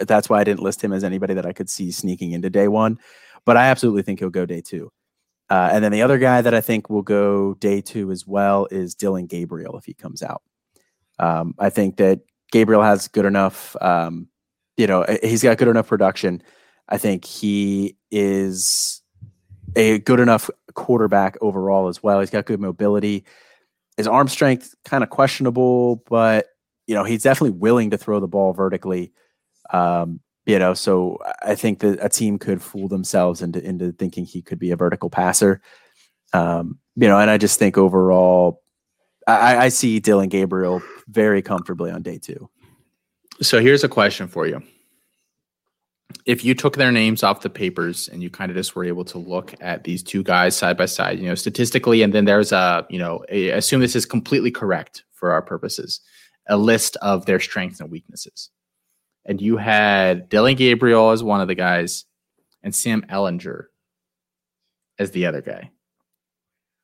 that's why I didn't list him as anybody that I could see sneaking into day one. But I absolutely think he'll go day two. Uh, and then the other guy that I think will go day two as well is Dillon Gabriel if he comes out. Um, I think that Gabriel has good enough, um, you know, he's got good enough production. I think he is a good enough quarterback overall as well. He's got good mobility his arm strength kind of questionable, but you know he's definitely willing to throw the ball vertically. Um, you know, so I think that a team could fool themselves into into thinking he could be a vertical passer. Um, you know, and I just think overall, I, I see Dillon Gabriel very comfortably on day two. So here's a question for you if you took their names off the papers and you kind of just were able to look at these two guys side by side, you know, statistically, and then there's a, you know, a, assume this is completely correct for our purposes, a list of their strengths and weaknesses. And you had Dillon Gabriel as one of the guys and Sam Ehlinger as the other guy.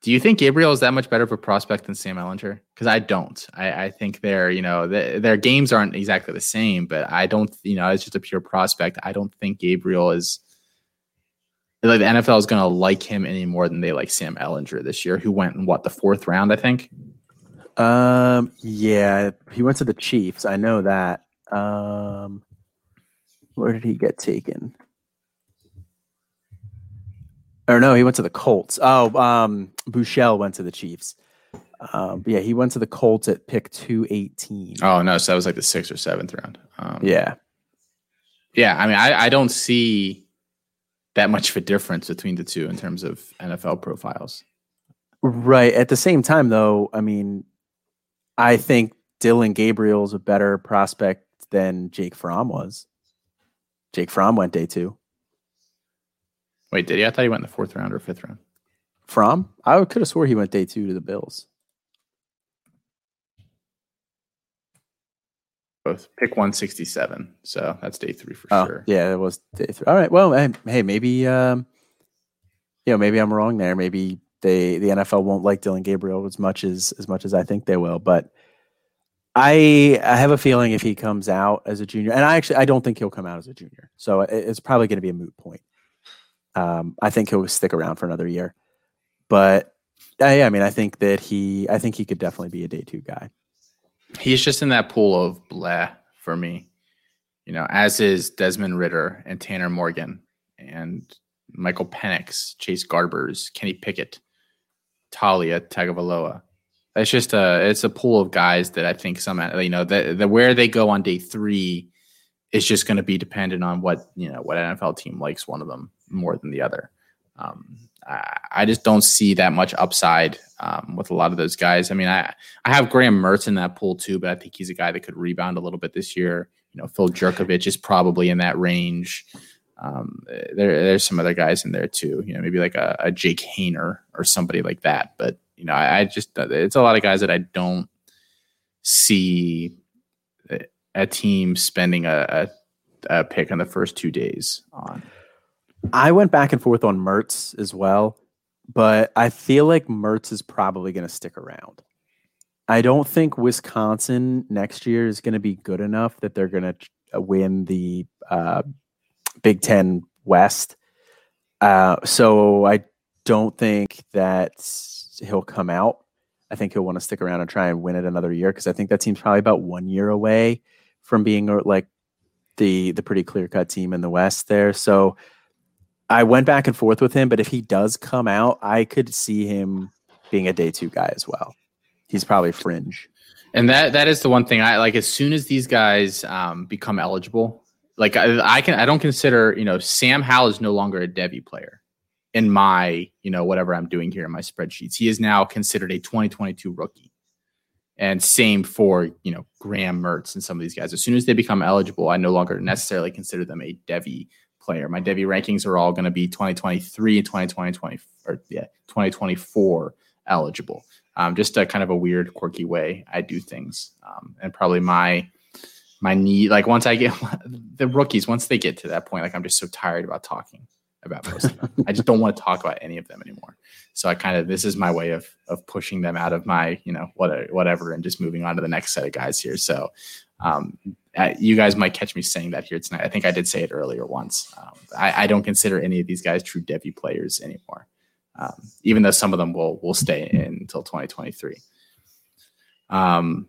Do you think Gabriel is that much better of a prospect than Sam Ehlinger? Because I don't. I, I, think their, you know, the, their games aren't exactly the same, but I don't, you know, it's just a pure prospect. I don't think Gabriel is like the NFL is going to like him any more than they like Sam Ehlinger this year, who went in what the fourth round, I think. Um, yeah, he went to the Chiefs. I know that. Um, where did he get taken? Or no, he went to the Colts. Oh, um, Buechele went to the Chiefs. Um, yeah, he went to the Colts at pick two eighteen. Oh no, so that was like the sixth or seventh round. Um, yeah, yeah. I mean, I, I don't see that much of a difference between the two in terms of NFL profiles. Right. At the same time, though, I mean, I think Dillon Gabriel's a better prospect than Jake Fromm was. Jake Fromm went day two. Wait, did he? I thought he went in the fourth round or fifth round. Fromm? I could have swore he went day two to the Bills. Both pick 167. So that's day three for oh, sure. Yeah, it was day three. All right. Well, hey, maybe um, you know, maybe I'm wrong there. Maybe they the NFL won't like Dillon Gabriel as much as as much as I think they will. But I I have a feeling if he comes out as a junior, and I actually I don't think he'll come out as a junior, so it's probably going to be a moot point. Um, I think he'll stick around for another year. But I, I mean, I think that he, I think he could definitely be a day two guy. He's just in that pool of blah for me, you know, as is Desmond Ridder and Tanner Morgan and Michael Penix, Chase Garbers, Kenny Pickett, Taulia Tagovailoa. It's just a it's a pool of guys that I think some you know the, the where they go on day three is just going to be dependent on what you know what NFL team likes one of them more than the other. Um, I, I, just don't see that much upside um, with a lot of those guys. I mean, I I have Graham Mertz in that pool too, but I think he's a guy that could rebound a little bit this year. You know, Phil Jurkovec is probably in that range. Um, there, there's some other guys in there too. You know, maybe like a, a Jake Haener or somebody like that. But you know, I, I just it's a lot of guys that I don't see a team spending a, a, a pick on the first two days on. I went back and forth on Mertz as well, but I feel like Mertz is probably going to stick around. I don't think Wisconsin next year is going to be good enough that they're going to uh, win the uh, Big Ten West. Uh, so I don't think that he'll come out. I think he'll want to stick around and try and win it another year because I think that team's probably about one year away from being uh, like the the pretty clear cut team in the West there. So I went back and forth with him, but if he does come out, I could see him being a day two guy as well. He's probably fringe. And that that is the one thing I like. As soon as these guys um, become eligible, like I, I, can I don't consider you know Sam Howell is no longer a Devy player in my you know whatever I'm doing here in my spreadsheets. He is now considered a 2022 rookie. And same for you know Graham Mertz and some of these guys. As soon as they become eligible, I no longer necessarily consider them a Devy player. My Devy rankings are all going to be 2023 and 2020, or yeah, 2024 eligible. Um, just a kind of a weird, quirky way I do things, um, and probably my my need. Like once I get the rookies, once they get to that point, like I'm just so tired about talking about most of them. I just don't want to talk about any of them anymore. So I kind of this is my way of of pushing them out of my you know whatever whatever and just moving on to the next set of guys here. So um, you guys might catch me saying that here tonight. I think I did say it earlier once. Um, I, I, don't consider any of these guys true Devy players anymore, um, even though some of them will will stay in until 2023. Um,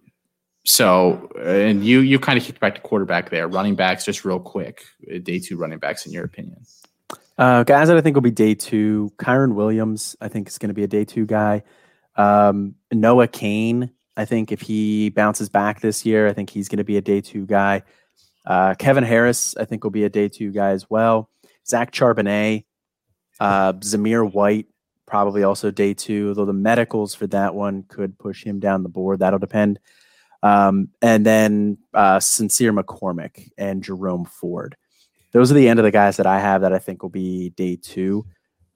so, and you you kind of kicked back to quarterback there, running backs, just real quick, uh, day two running backs in your opinion. Uh, guys that I think will be day two, Kyren Williams, I think is going to be a day two guy. Um, Noah Cain, I think if he bounces back this year, I think he's going to be a day two guy. Uh, Kevin Harris, I think, will be a day two guy as well. Zach Charbonnet, uh, Zamir White, probably also day two, though the medicals for that one could push him down the board. That'll depend. Um, and then uh, Sincere McCormick and Jerome Ford. Those are the end of the guys that I have that I think will be day two.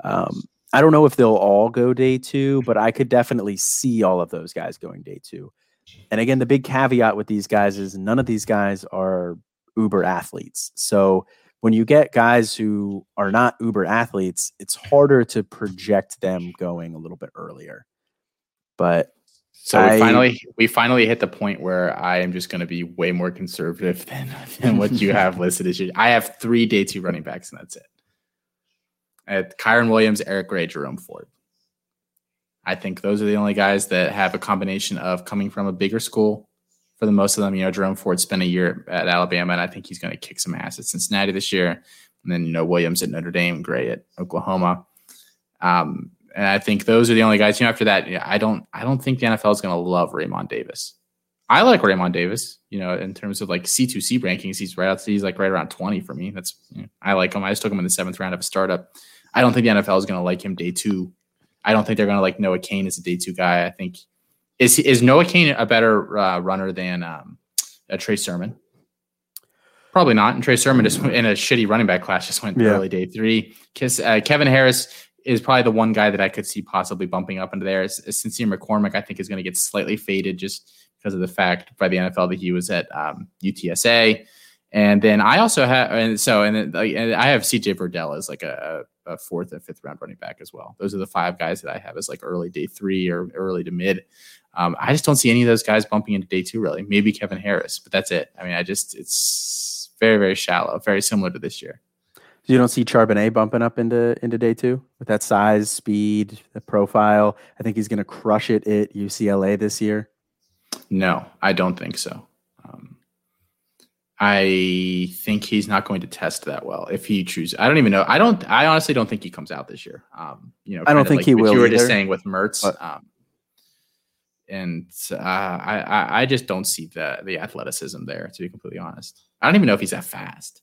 Um, I don't know if they'll all go day two, but I could definitely see all of those guys going day two. And again, the big caveat with these guys is none of these guys are uber athletes. So when you get guys who are not uber athletes, it's harder to project them going a little bit earlier. But so I, we finally we finally hit the point where I am just going to be way more conservative than, than what you have listed as your. I have three day two running backs and that's it at Kyren Williams, Eric Gray, Jerome Ford. I think those are the only guys that have a combination of coming from a bigger school. For the most of them, you know, Jerome Ford spent a year at Alabama, and I think he's going to kick some ass at Cincinnati this year. And then, you know, Williams at Notre Dame, Gray at Oklahoma. Um, and I think those are the only guys. You know, after that, I don't, I don't think the NFL is going to love Raymond Davis. I like Raymond Davis. You know, in terms of like C2C rankings, he's right out. He's like right around twenty for me. That's you know, I like him. I just took him in the seventh round of a startup. I don't think the NFL is going to like him day two. I don't think they're going to like Noah Cain as a day two guy. I think is is Noah Cain a better uh, runner than um, a Trey Sermon? Probably not. And Trey Sermon just in a shitty running back class just went yeah. early day three. Kiss, uh, Kevin Harris is probably the one guy that I could see possibly bumping up into there. Sincere McCormick, I think, is going to get slightly faded just because of the fact by the NFL that he was at um, UTSA. And then I also have, and so, and, then, and I have CJ Verdell as like a, a fourth and fifth round running back as well. Those are the five guys that I have as like early day three or early to mid. Um, I just don't see any of those guys bumping into day two really. Maybe Kevin Harris, but that's it. I mean, I just it's very very shallow, very similar to this year. You don't see Charbonnet bumping up into into day two with that size, speed, the profile. I think he's going to crush it at UCLA this year. No, I don't think so. Um, I think he's not going to test that well if he chooses. I don't even know. I don't. I honestly don't think he comes out this year. Um, you know, I don't think like he will. You were either, just saying with Mertz, um, and uh, I, I just don't see the the athleticism there. To be completely honest, I don't even know if he's that fast.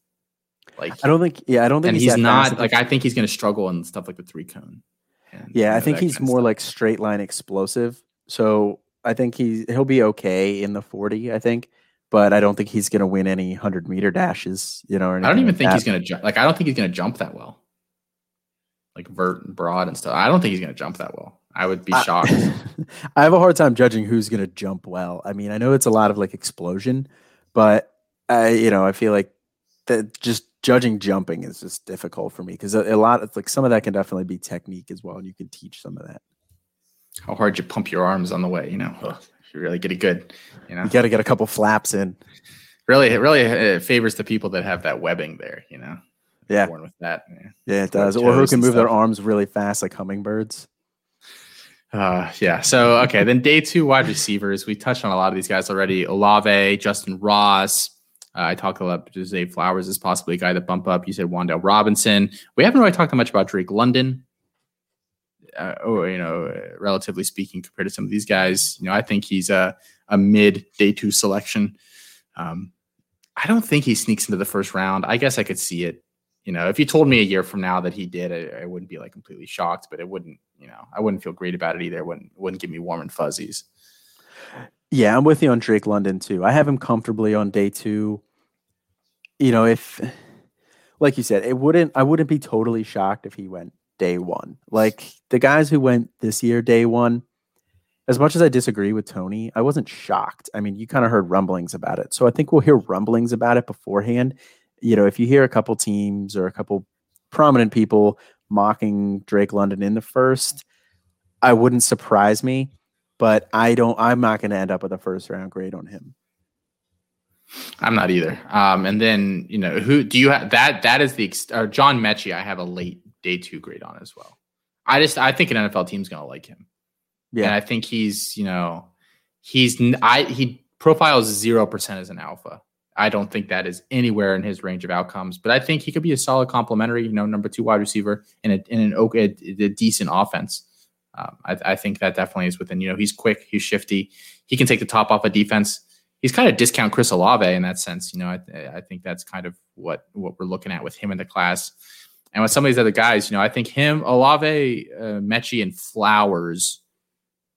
Like I don't think. Yeah, I don't think. And he's, he's not like I think he's going to struggle in stuff like the three cone. And, yeah, you know, I think he's more like straight line explosive. So I think he he'll be okay in the forty. I think but I don't think he's going to win any hundred meter dashes. You know, I don't even like think that. he's going to jump. Like, I don't think he's going to jump that well. Like vert and broad and stuff. I don't think he's going to jump that well. I would be shocked. I, I have a hard time judging who's going to jump well. I mean, I know it's a lot of like explosion, but I, you know, I feel like that just judging jumping is just difficult for me because a, a lot of like some of that can definitely be technique as well, and you can teach some of that. How hard you pump your arms on the way, you know. Ugh you really get it good. You know, you got to get a couple flaps in. Really, it really it favors the people that have that webbing there. You know, yeah, born with that. Yeah, yeah it does. Or who can move their arms really fast like hummingbirds. Uh, yeah. So okay, then day two wide receivers. We touched on a lot of these guys already. Olave, Justyn Ross. Uh, I talked about Zay Flowers as possibly a guy that bump up. You said Wan'Dale Robinson. We haven't really talked that much about Drake London uh, or you know, relatively speaking, compared to some of these guys, you know, I think he's a a mid day two selection. Um, I don't think he sneaks into the first round. I guess I could see it. You know, if you told me a year from now that he did, I, I wouldn't be like completely shocked, but it wouldn't, you know, I wouldn't feel great about it either. It wouldn't wouldn't give me warm and fuzzies. Yeah, I'm with you on Drake London too. I have him comfortably on day two. You know, if like you said, it wouldn't I wouldn't be totally shocked if he went day one. Like the guys who went this year, day one, as much as I disagree with Toney, I wasn't shocked. I mean, you kind of heard rumblings about it. So I think we'll hear rumblings about it beforehand. You know, if you hear a couple teams or a couple prominent people mocking Drake London in the first, I wouldn't surprise me, but I don't I'm not going to end up with a first round grade on him. I'm not either. Um, and then you know who do you have that? That is the uh, John Metchie. I have a late day two grade on as well. I just I think an NFL team's gonna like him. Yeah, and I think he's you know he's I he profiles zero percent as an alpha. I don't think that is anywhere in his range of outcomes, but I think he could be a solid complementary, you know, number two wide receiver in a in an okay, a, a decent offense. Um, I, I, think that definitely is within. You know, he's quick, he's shifty, he can take the top off a defense. He's kind of discount Chris Olave in that sense. You know, I, I think that's kind of what what we're looking at with him in the class. And with some of these other guys, you know, I think him, Olave, uh, Metchie, and Flowers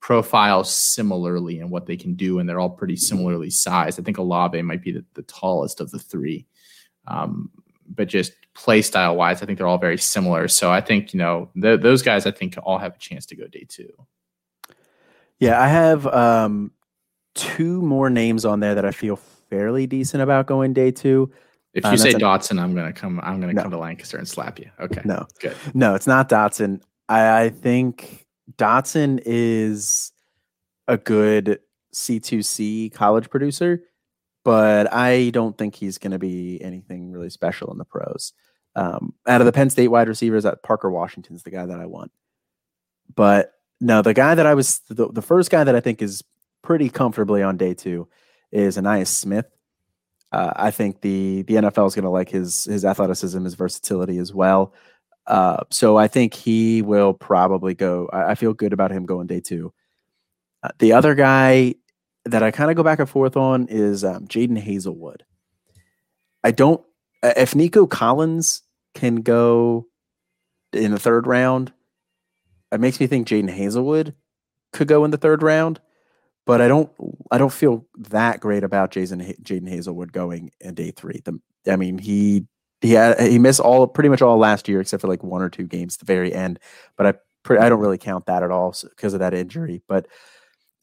profile similarly in what they can do, and they're all pretty similarly sized. I think Olave might be the, the tallest of the three, um, but just play style wise, I think they're all very similar. So I think you know th- those guys, I think all have a chance to go day two. Yeah, I have um, two more names on there that I feel fairly decent about going day two. If you uh, say Dotson, I'm gonna come. I'm gonna no. come to Lancaster and slap you. Okay. No. Good. No, it's not Dotson. I, I think Dotson is a good C2C college producer, but I don't think he's going to be anything really special in the pros. Um, out of the Penn State wide receivers, that Parker Washington's the guy that I want. But no, the guy that I was the, the first guy that I think is pretty comfortably on day two is Ainias Smith uh, I think the the NFL is going to like his his athleticism, his versatility as well. Uh, so I think he will probably go. I, I feel good about him going day two. Uh, the other guy that I kind of go back and forth on is um, Jadon Haselwood. I don't. If Nico Collins can go in the third round, it makes me think Jadon Haselwood could go in the third round but I don't I don't feel that great about Jason Jadon Haselwood going in day three. The, I mean he he had, he missed all pretty much all last year except for like one or two games at the very end. But I I don't really count that at all because of that injury. But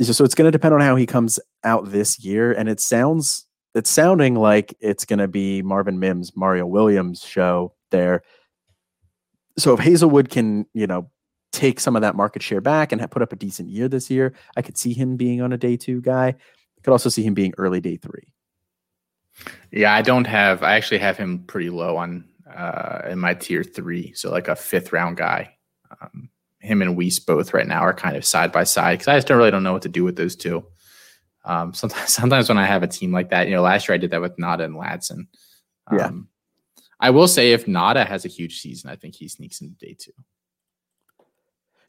so it's going to depend on how he comes out this year. And it sounds it's sounding like it's going to be Marvin Mims, Mario Williams show there. So if Haselwood can you know take some of that market share back and put up a decent year this year. I could see him being on a day two guy. I could also see him being early day three. Yeah, I don't have. I actually have him pretty low on uh, in my tier three, so like a fifth round guy. Um, him and Wease both right now are kind of side by side because I just don't really don't know what to do with those two. Um, sometimes, sometimes when I have a team like that, you know, last year I did that with Ngata and Ladson. Um, Yeah. I will say if Ngata has a huge season, I think he sneaks into day two.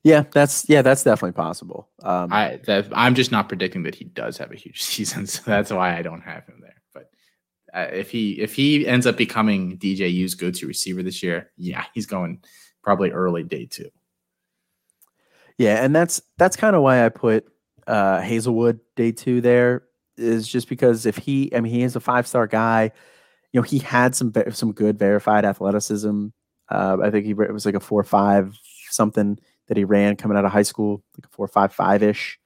Yeah, that's yeah, that's definitely possible. Um, I that, I'm just not predicting that he does have a huge season, so that's why I don't have him there. But uh, if he if he ends up becoming DJU's go-to receiver this year, yeah, he's going probably early day two. Yeah, and that's that's kind of why I put uh, Haselwood day two there is just because if he, I mean, he is a five star guy. You know, he had some some good verified athleticism. Uh, I think he it was like a four five something that he ran coming out of high school, like a four five five ish.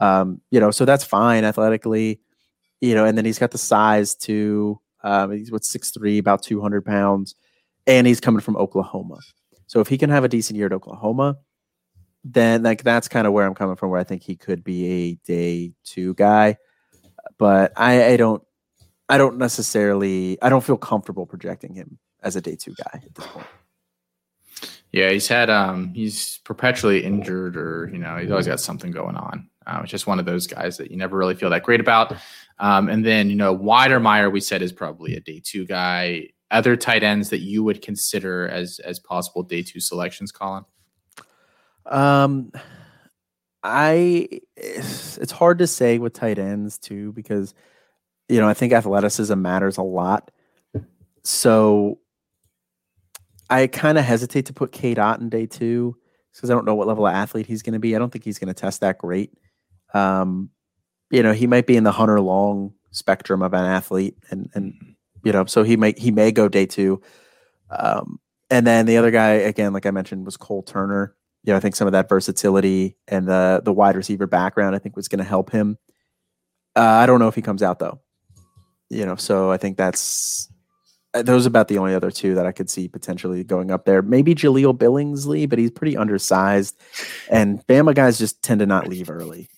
Um, you know, so that's fine athletically. You know, and then he's got the size to. Um, he's what six three, about two hundred pounds, and he's coming from Oklahoma. So if he can have a decent year at Oklahoma, then like that's kind of where I'm coming from, where I think he could be a day two guy. But I, I don't I don't necessarily I don't feel comfortable projecting him as a day two guy at this point. Yeah, he's had um he's perpetually injured or you know he's always got something going on. Um, it's just one of those guys that you never really feel that great about. Um, and then you know Wydermyer we said is probably a day two guy. Other tight ends that you would consider as as possible day two selections, Colin. Um, I it's hard to say with tight ends too because you know I think athleticism matters a lot. So I kind of hesitate to put K Dot in day two because I don't know what level of athlete he's going to be. I don't think he's going to test that great. Um, you know, he might be in the Hunter Long spectrum of an athlete, and and you know, so he may he may go day two. Um, and then the other guy, again, like I mentioned, was Cole Turner. You know, I think some of that versatility and the the wide receiver background, I think, was going to help him. Uh, I don't know if he comes out though. You know, so I think that's Uh, those are about the only other two that I could see potentially going up there. Maybe Jaleel Billingsley, but he's pretty undersized, and Bama guys just tend to not leave early.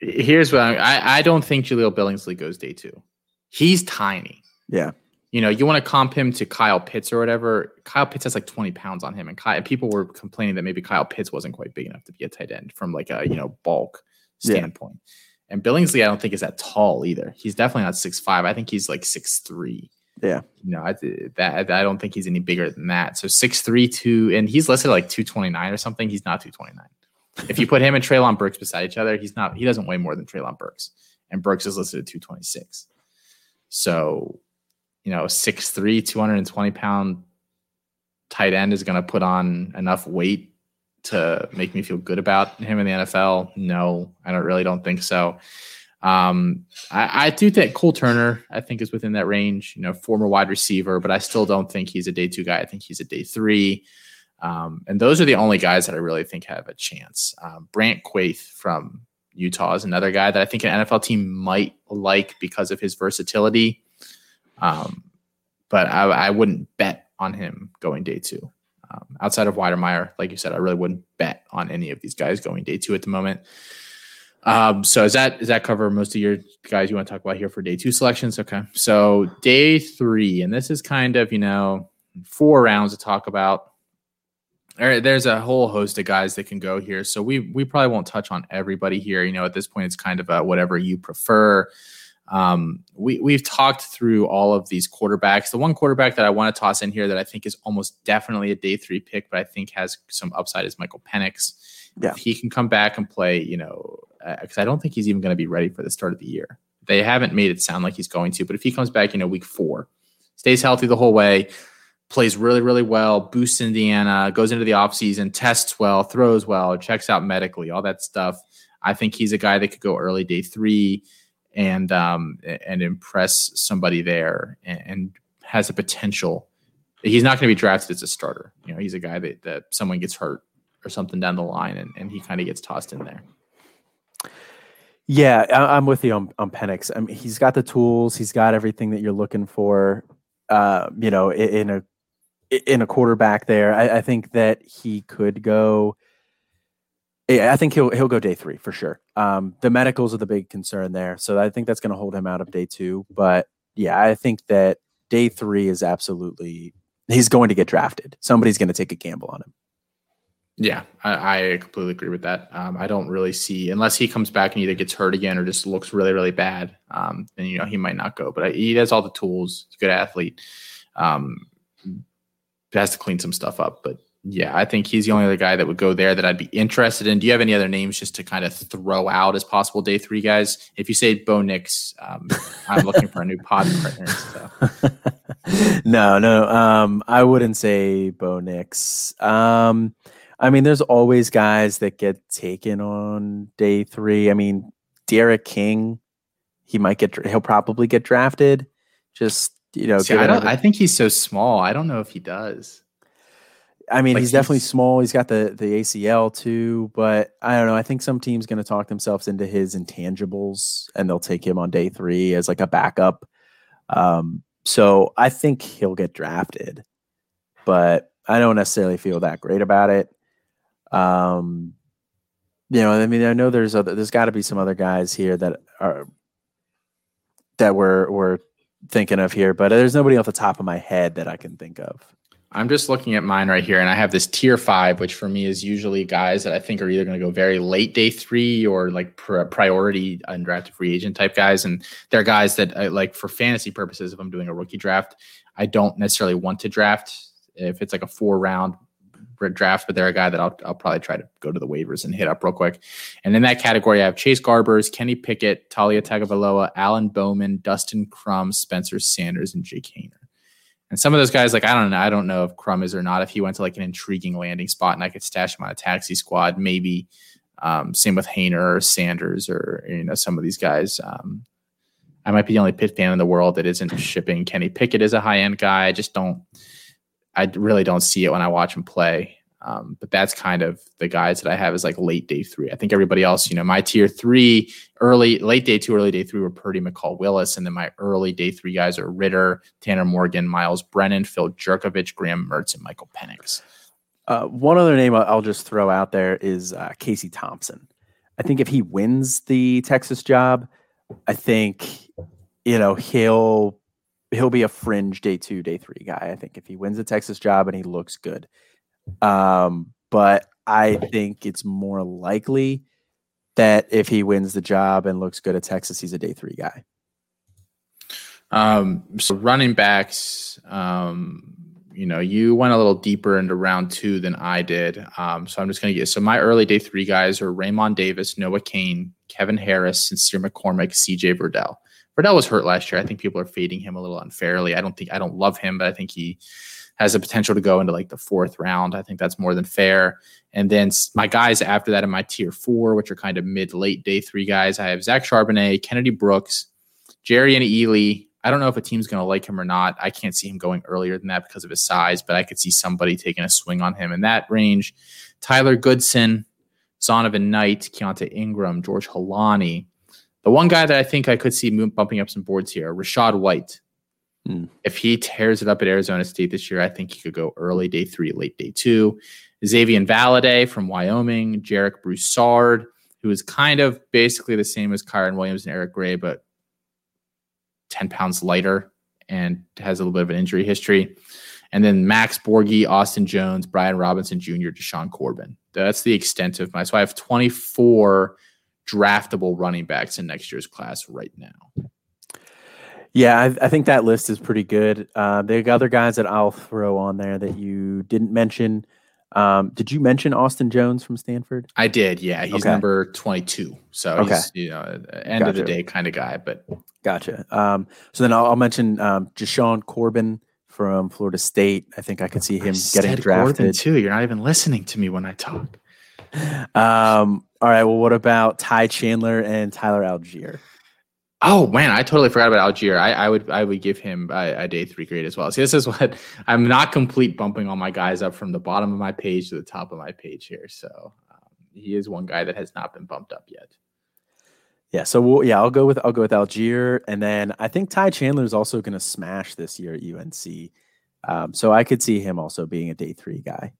Here's what I, I I don't think Jaleel Billingsley goes day two. He's tiny. Yeah, You know, you want to comp him to Kyle Pitts or whatever. Kyle Pitts has like 20 pounds on him, and Kyle, people were complaining that maybe Kyle Pitts wasn't quite big enough to be a tight end from like a you know bulk Yeah. standpoint. And Billingsley, I don't think is that tall either. He's definitely not six five. I think he's like six three. Yeah. You know, I, that I don't think he's any bigger than that. So six three two, and he's listed like two twenty nine or something. He's not two twenty nine. if you put him and Treylon Burks beside each other, he's not. He doesn't weigh more than Treylon Burks, and Burks is listed at two twenty six. So, you know, 6'3", 220 pound tight end is going to put on enough weight to make me feel good about him in the NFL? No, I don't really don't think so. Um, I, I do think Cole Turner, I think, is within that range. You know, former wide receiver, but I still don't think he's a day two guy. I think he's a day three. Um, and those are the only guys that I really think have a chance. Um, Brant Kuithe from Utah is another guy that I think an NFL team might like because of his versatility. Um, but I, I wouldn't bet on him going day two. Um, outside of Wydermyer, like you said, I really wouldn't bet on any of these guys going day two at the moment. Um, so is that is that cover most of your guys you want to talk about here for day two selections? Okay. So day three, and this is kind of, you know, four rounds to talk about. There- There's a whole host of guys that can go here. So we we probably won't touch on everybody here. You know, at this point, it's kind of a whatever you prefer. Um, we we've talked through all of these quarterbacks. The one quarterback that I want to toss in here that I think is almost definitely a day three pick, but I think has some upside is Michael Penix. Yeah. If he can come back and play, you know, because I don't think he's even going to be ready for the start of the year. They haven't made it sound like he's going to, but if he comes back, you know, week four, stays healthy the whole way, plays really, really well, boosts Indiana, goes into the offseason, tests well, throws well, checks out medically, all that stuff. I think he's a guy that could go early day three and um, and impress somebody there and, and has a potential. He's not going to be drafted as a starter. You know, he's a guy that, that someone gets hurt or something down the line and, and he kind of gets tossed in there. Yeah, I, I'm with you on, on Penix. I mean, he's got the tools. He's got everything that you're looking for. Uh, you know, in, in a in a quarterback there. I, I think that he could go. I think he'll he'll go day three for sure. Um, the medicals are the big concern there, so I think that's going to hold him out of day two. But yeah, I think that day three is absolutely he's going to get drafted. Somebody's going to take a gamble on him. Yeah, I, I completely agree with that. Um, I don't really see unless he comes back and either gets hurt again or just looks really really bad. Um, then you know he might not go. But I, he has all the tools. He's a good athlete. Um, has to clean some stuff up, but yeah, I think he's the only other guy that would go there that I'd be interested in. Do you have any other names just to kind of throw out as possible day three guys? If you say Bo Nix, um, I'm looking for a new pod partner. So. no, no, um, I wouldn't say Bo Nix. Um, I mean, there's always guys that get taken on day three. I mean, Derek King, he might get, he'll probably get drafted. Just you know, See, I don't. I think he's so small. I don't know if he does. I mean, like he's, he's, definitely small. He's got the the ACL too, but I don't know. I think some team's going to talk themselves into his intangibles, and they'll take him on day three as like a backup. Um, so I think he'll get drafted, but I don't necessarily feel that great about it. Um, you know, I mean, I know there's other, there's got to be some other guys here that are that we're we're thinking of here, but there's nobody off the top of my head that I can think of. I'm just looking at mine right here, and I have this tier five, which for me is usually guys that I think are either going to go very late day three or like pr- priority undrafted free agent type guys. And they're guys that, I, like, for fantasy purposes, if I'm doing a rookie draft, I don't necessarily want to draft. If it's like a four round draft, but they're a guy that I'll, I'll probably try to go to the waivers and hit up real quick. And in that category, I have Chase Garbers, Kenny Pickett, Taulia Tagovailoa, Alan Bowman, Dustin Crum, Spencer Sanders, and Jake Haener. And some of those guys, like I don't know, I don't know if Crum is or not. If he went to like an intriguing landing spot and I could stash him on a taxi squad, maybe. Um, same with Haener or Sanders or you know some of these guys. Um, I might be the only Pitt fan in the world that isn't shipping Kenny Pickett as a high end guy. I just don't. I really don't see it when I watch him play. Um, but that's kind of the guys that I have is like late day three. I think everybody else, you know, my tier three, early, late day two, early day three were Purdy McCall Willis. And then my early day three guys are Ridder, Tanner Morgan, Myles Brennan, Phil Jurkovec, Graham Mertz, and Michael Penix. Uh, one other name I'll just throw out there is uh, Casey Thompson. I think if he wins the Texas job, I think, you know, he'll he'll be a fringe day two, day three guy. I think if he wins the Texas job and he looks good. Um, but I think it's more likely that if he wins the job and looks good at Texas, he's a day three guy. Um, so running backs, um, you know, you went a little deeper into round two than I did. Um, so I'm just going to get so my early day three guys are Raymond Davis, Noah Cain, Kevin Harris, Sincere McCormick, CJ Verdell. Verdell was hurt last year. I think people are fading him a little unfairly. I don't think I don't love him, but I think he has the potential to go into like the fourth round. I think that's more than fair. And then my guys after that in my tier four, which are kind of mid late day three guys, I have Zach Charbonnet, Kennedy Brooks, Jerrion Ealy. I don't know if a team's going to like him or not. I can't see him going earlier than that because of his size, but I could see somebody taking a swing on him in that range. Tyler Goodson, Zonovan Knight, Keaontay Ingram, George Holani. The one guy that I think I could see bumping up some boards here, Rachaad White. Mm. If he tears it up at Arizona State this year, I think he could go early day three, late day two. Xavier Valladay from Wyoming, Jarek Broussard, who is kind of basically the same as Kyren Williams and Eric Gray, but 10 pounds lighter and has a little bit of an injury history. And then Max Borghi, Austin Jones, Brian Robinson Jr., Jashaun Corbin. That's the extent of my. So I have 24 draftable running backs in next year's class right now. Yeah, I, I, think that list is pretty good. Uh, the other guys that I'll throw on there that you didn't mention. Um, did you mention Austin Jones from Stanford? I did. Yeah, he's okay. number twenty-two. So okay. he's you know end gotcha. of the day kind of guy. But gotcha. Um, so then I'll, I'll mention um, Jashaun Corbin from Florida State. I think I could see him I getting drafted Corbin too. You're not even listening to me when I talk. Um, all right. Well, what about Ty Chandler and Tyler Allgeier? Oh man, I totally forgot about Allgeier. I, I would I would give him a, a, day three grade as well. See, this is what I'm not complete bumping all my guys up from the bottom of my page to the top of my page here. So um, he is one guy that has not been bumped up yet. Yeah, so we'll, yeah, I'll go with I'll go with Allgeier, and then I think Ty Chandler is also going to smash this year at UNC. Um, so I could see him also being a day three guy.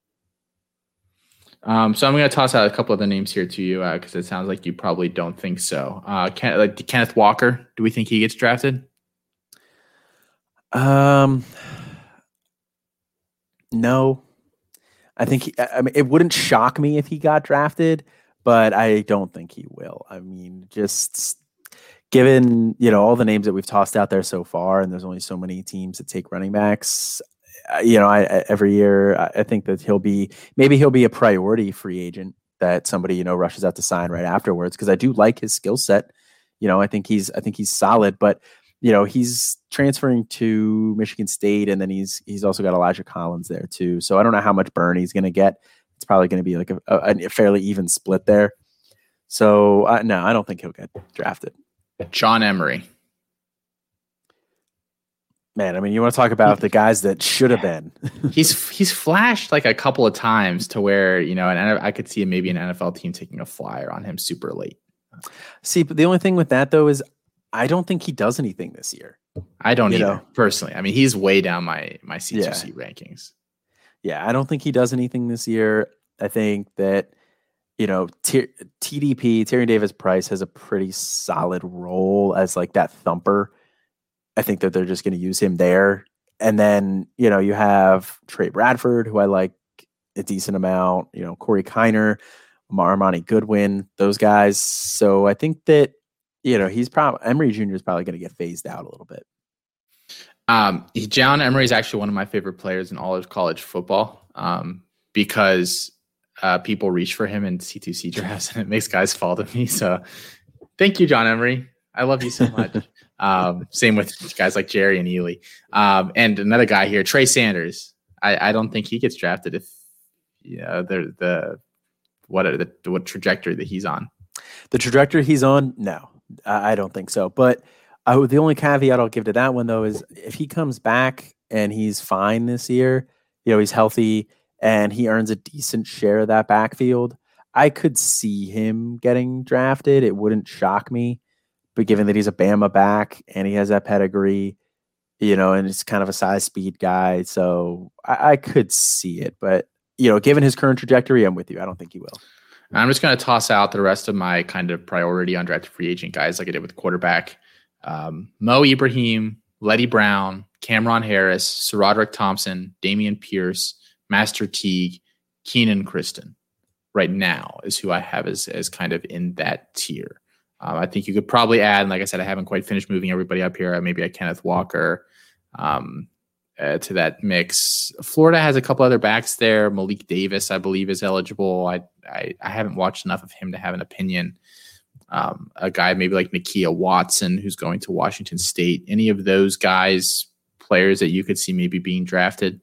Um, so I'm going to toss out a couple of the names here to you because uh, it sounds like you probably don't think so. Uh, Ken, like Kenneth Walker, do we think he gets drafted? Um, No, I think he, I mean it wouldn't shock me if he got drafted, but I don't think he will. I mean, just given you know all the names that we've tossed out there so far, and there's only so many teams that take running backs. You know, I, every year I, I think that he'll be maybe he'll be a priority free agent that somebody you know rushes out to sign right afterwards because I do like his skill set. You know, I think he's I think he's solid, but you know he's transferring to Michigan State, and then he's he's also got Elijah Collins there too. So I don't know how much burn he's going to get. It's probably going to be like a, a, a, fairly even split there. So uh, no, I don't think he'll get drafted. John Emery. Man, I mean, you want to talk about the guys that should have been. he's he's flashed like a couple of times to where you know, and I could see maybe an NFL team taking a flyer on him super late. See, but the only thing with that though is I don't think he does anything this year. I don't you either, know? personally. I mean, he's way down my my C2C yeah. rankings. Yeah, I don't think he does anything this year. I think that you know T- TDP Tyrion Davis Price has a pretty solid role as like that thumper. I think that they're just going to use him there, and then you know you have Trey Bradford, who I like a decent amount. You know Corey Kiner, Armoni Goodwin, those guys. So I think that you know, he's probably Emery Jr. is probably going to get phased out a little bit. Um, John Emery is actually one of my favorite players in all of college football um, because uh, people reach for him in C2C drafts and it makes guys fall to me. So thank you, John Emery. I love you so much. um, same with guys like Jerrion Ealy. Um, and another guy here, Trey Sanders. I, I don't think he gets drafted if you know, the, the, what, the, what trajectory that he's on. The trajectory he's on, no. I don't think so. But I, the only caveat I'll give to that one though is if he comes back and he's fine this year, you know, he's healthy and he earns a decent share of that backfield, I could see him getting drafted. It wouldn't shock me. But given that he's a Bama back and he has that pedigree, you know, and it's kind of a size speed guy, so I, I could see it. But you know, given his current trajectory, I'm with you. I don't think he will. I'm just going to toss out the rest of my kind of priority undrafted free agent guys like I did with quarterback. Um, Mo Ibrahim, Letty Brown, Cameron Harris, SaRodorick Thompson, Dameon Pierce, Master Teague, Kenan Christon. Right now is who I have as, as kind of in that tier. Um, I think you could probably add, and like I said, I haven't quite finished moving everybody up here. Maybe a Kenneth Walker, um, uh, to that mix. Florida has a couple other backs there. Malik Davis, I believe, is eligible. I I, I haven't watched enough of him to have an opinion. Um, a guy maybe like Nakia Watson, who's going to Washington State. Any of those guys, players that you could see maybe being drafted?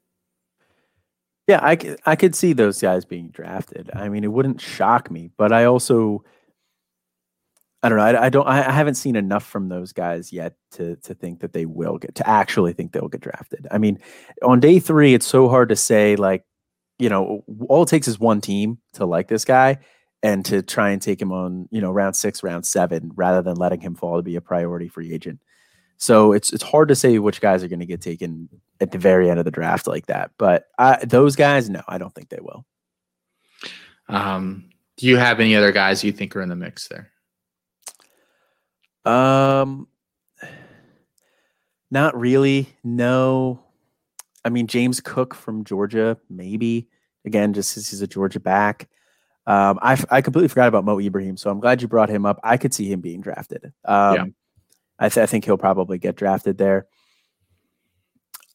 Yeah, I I could see those guys being drafted. I mean, it wouldn't shock me, but I also I don't know. I, I, don't. I haven't seen enough from those guys yet to to think that they will get to actually think they'll get drafted. I mean, on day three, it's so hard to say. Like, you know, all it takes is one team to like this guy and to try and take him on, you know, round six, round seven, rather than letting him fall to be a priority free agent. So it's it's hard to say which guys are going to get taken at the very end of the draft like that. But I, those guys, no, I don't think they will. Um, do you have any other guys you think are in the mix there? Um, not really. No. I mean, James Cook from Georgia, maybe. Again, just since he's a Georgia back. Um, I, I completely forgot about Mo Ibrahim, so I'm glad you brought him up. I could see him being drafted. Um, yeah. I, th- I think he'll probably get drafted there.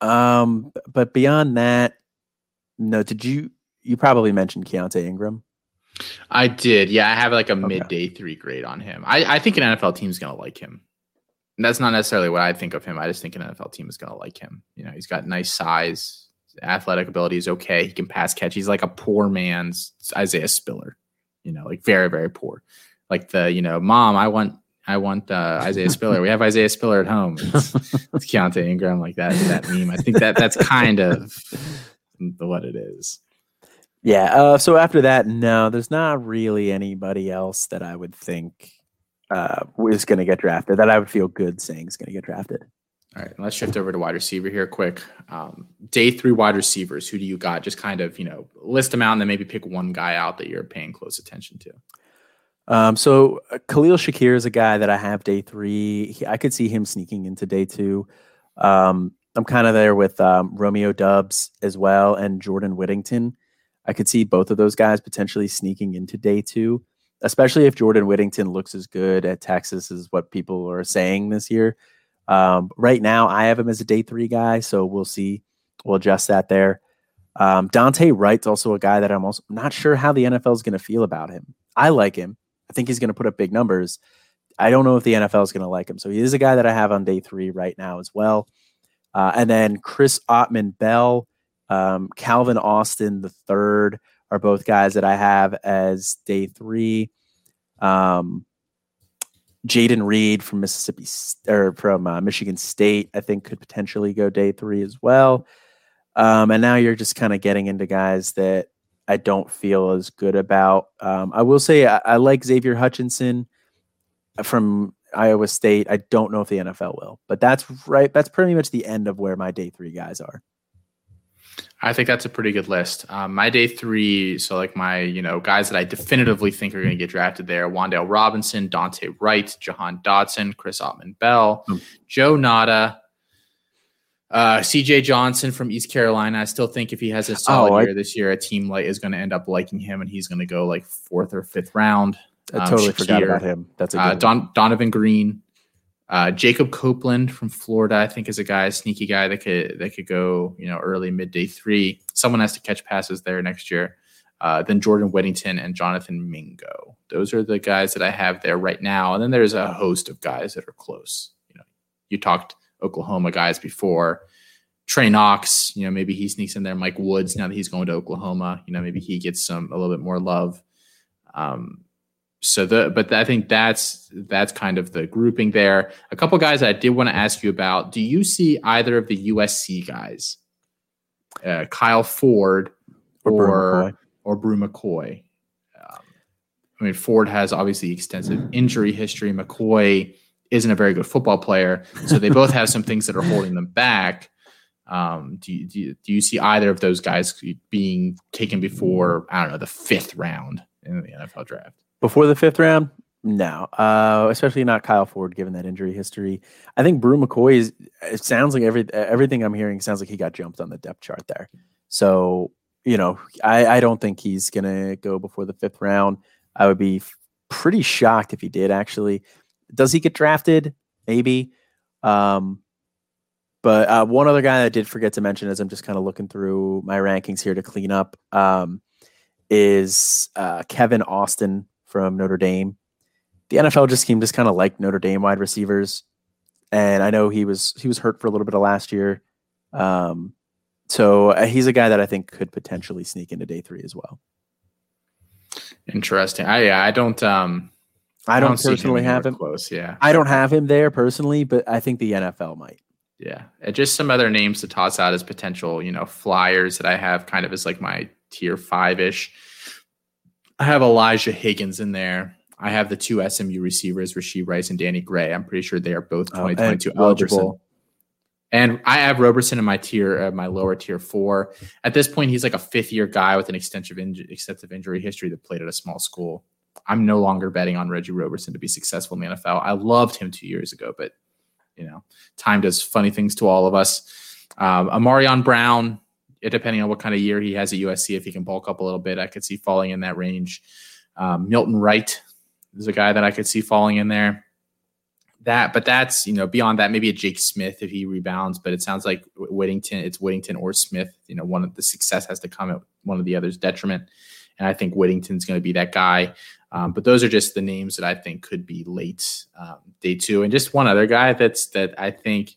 Um, but beyond that, no. Did you? You probably mentioned Keaontay Ingram. I did. Yeah, I have like a okay. mid day three grade on him. I, I think an NFL team is going to like him. And that's not necessarily what I think of him. I just think an NFL team is going to like him. You know, he's got nice size, athletic ability is okay. He can pass catch. He's like a poor man's Isaiah Spiller. You know, like very very poor. Like the you know, mom, I want I want uh, Isaiah Spiller. We have Isaiah Spiller at home. It's, it's Keaontay Ingram, like that that meme. I think that that's kind of what it is. Yeah. Uh, so after that, no, there's not really anybody else that I would think uh, is going to get drafted that I would feel good saying is going to get drafted. All right, let's shift over to wide receiver here, quick. Um, day three wide receivers. Who do you got? Just kind of you know list them out and then maybe pick one guy out that you're paying close attention to. Um, so uh, Khalil Shakir is a guy that I have day three. He, I could see him sneaking into day two. Um, I'm kind of there with um, Romeo Doubs as well and Jordan Whittington. I could see both of those guys potentially sneaking into day two, especially if Jordan Whittington looks as good at Texas as what people are saying this year. Um, right now, I have him as a day three guy, so we'll see. We'll adjust that there. Um, Dante Wright's also a guy that I'm also not sure how the NFL is going to feel about him. I like him. I think he's going to put up big numbers. I don't know if the NFL is going to like him. So he is a guy that I have on day three right now as well. Uh, and then Chris Autman Bell, um, Calvin Austin the third are both guys that I have as day three. Um, Jayden Reed from Mississippi or from uh, Michigan State, I think could potentially go day three as well. Um, and now you're just kind of getting into guys that I don't feel as good about. Um, I will say I, I, like Xavier Hutchinson from Iowa State. I don't know if the NFL will, but that's right. That's pretty much the end of where my day three guys are. I think that's a pretty good list. Um, my day three, so like my you know guys that I definitively think are going to get drafted there: Wan'Dale Robinson, Dante Wright, Jahan Dotson, Chris Autman Bell, mm. Joe Ngata, uh, CJ Johnson from East Carolina. I still think if he has a solid oh, I, year this year, a team like is going to end up liking him, and he's going to go like fourth or fifth round. I um, totally Shakir, forgot about him. That's a uh, Don, Donovan Green, uh, Jacob Copeland from Florida, I think, is a guy, a sneaky guy that could that could go, you know, early midday three. Someone has to catch passes there next year. Uh, then Jordan Whittington and Jonathan Mingo. Those are the guys that I have there right now. And then there's a host of guys that are close. You know, you talked Oklahoma guys before. Trey Knox, you know, maybe he sneaks in there. Mike Woods, now that he's going to Oklahoma, you know, maybe he gets some a little bit more love. Um, so the but I think that's that's kind of the grouping there. A couple guys I did want to ask you about. Do you see either of the USC guys, uh, Kyle Ford or or, or Bru McCoy? Um, I mean, Ford has obviously extensive injury history. McCoy isn't a very good football player, so they both have some things that are holding them back. Um, do, you, do, you, do you see either of those guys being taken before I don't know the fifth round in the NFL draft? Before the fifth round, no, uh, especially not Kyle Ford, given that injury history. I think Bru McCoy is. It sounds like every everything I'm hearing sounds like he got jumped on the depth chart there. So you know, I, I don't think he's gonna go before the fifth round. I would be pretty shocked if he did. Actually, does he get drafted? Maybe. Um, but uh, one other guy I did forget to mention as I'm just kind of looking through my rankings here to clean up um, is uh, Kevin Austin from Notre Dame. The NFL just seemed just kind of like Notre Dame wide receivers, and I know he was he was hurt for a little bit of last year. Um, so uh, he's a guy that I think could potentially sneak into day three as well. Interesting. I yeah, I don't um I don't, I don't personally have him close. Yeah, I don't have him there personally, but I think the NFL might. Yeah, and just some other names to toss out as potential, you know, flyers that I have kind of as like my tier five ish. I have Elijah Higgins in there. I have the two SMU receivers, Rashee Rice and Danny Gray. I'm pretty sure they are both 2022 oh, eligible. And I have Roberson in my tier, uh, my lower tier four. At this point, he's like a fifth year guy with an extensive, extensive injury history that played at a small school. I'm no longer betting on Reggie Roberson to be successful in the NFL. I loved him two years ago, but you know, time does funny things to all of us. Um, Ahmarean Brown, depending on what kind of year he has at USC, if he can bulk up a little bit, I could see falling in that range. Um, Milton Wright is a guy that I could see falling in there. That, but that's you know beyond that, maybe a Jake Smith if he rebounds. But it sounds like Whittington, it's Whittington or Smith. You know, one of the success has to come at one of the other's detriment, and I think Whittington's going to be that guy. Um, but those are just the names that I think could be late um, day two, and just one other guy that's that I think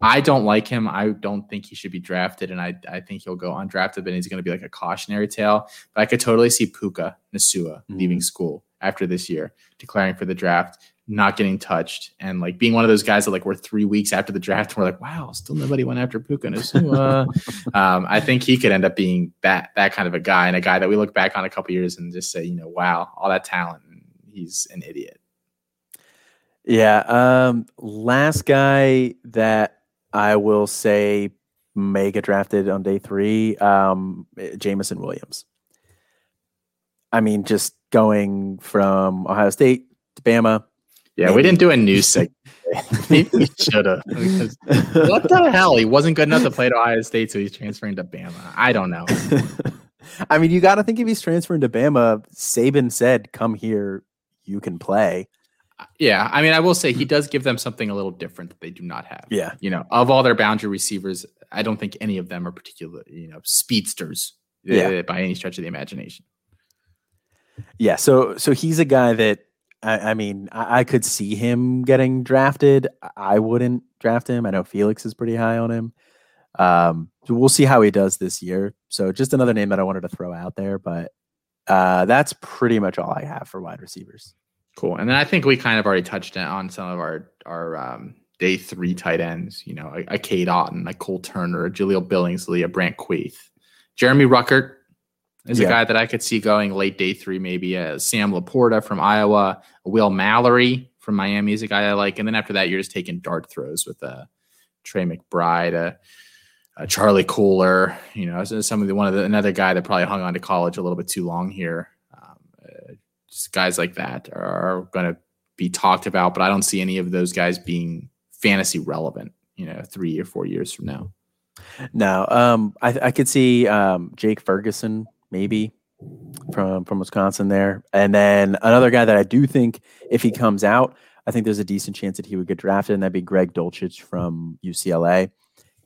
I don't like him. I don't think he should be drafted, and I, I think he'll go undrafted, but he's going to be like a cautionary tale. But I could totally see Puka Nacua mm-hmm. leaving school after this year, declaring for the draft, not getting touched, and like being one of those guys that like we're three weeks after the draft, and we're like, wow, still nobody went after Puka Nacua. um, I think he could end up being that that kind of a guy, and a guy that we look back on a couple years and just say, you know, wow, all that talent, he's an idiot. Yeah. Um, last guy that I will say get drafted on day three. Um, Jameson Williams. I mean, just going from Ohio State to Bama. Yeah, maybe. we didn't do a news segment. Maybe he should have. What the hell? He wasn't good enough to play at Ohio State, so he's transferring to Bama. I don't know. I mean, you got to think if he's transferring to Bama, Saban said, "Come here, you can play." Yeah, I mean, I will say he does give them something a little different that they do not have. Yeah, you know, of all their boundary receivers, I don't think any of them are particular, you know, speedsters. Yeah. Uh, by any stretch of the imagination. Yeah, so so he's a guy that I, I mean I, I, could see him getting drafted. I wouldn't draft him. I know Felix is pretty high on him. Um, so we'll see how he does this year. So just another name that I wanted to throw out there, but uh, that's pretty much all I have for wide receivers. Cool. And then I think we kind of already touched on some of our our um, day three tight ends. You know, a, a Cade Otton, a Cole Turner, a Jahleel Billingsley, a Brant Kuithe, Jeremy Ruckert is yeah. a guy that I could see going late day three, maybe. Uh, Sam LaPorta from Iowa, Will Mallory from Miami is a guy I like. And then after that, you're just taking dart throws with uh, Trey McBride, uh, uh, Charlie Kolar. You know, some of the one of the another guy that probably hung on to college a little bit too long here. Guys like that are, going to be talked about, but I don't see any of those guys being fantasy relevant. You know, three or four years from now. No, um, I, I could see um, Jake Ferguson maybe from from Wisconsin there. And then another guy that I do think if he comes out, I think there's a decent chance that he would get drafted, and that'd be Greg Dulcich from UCLA.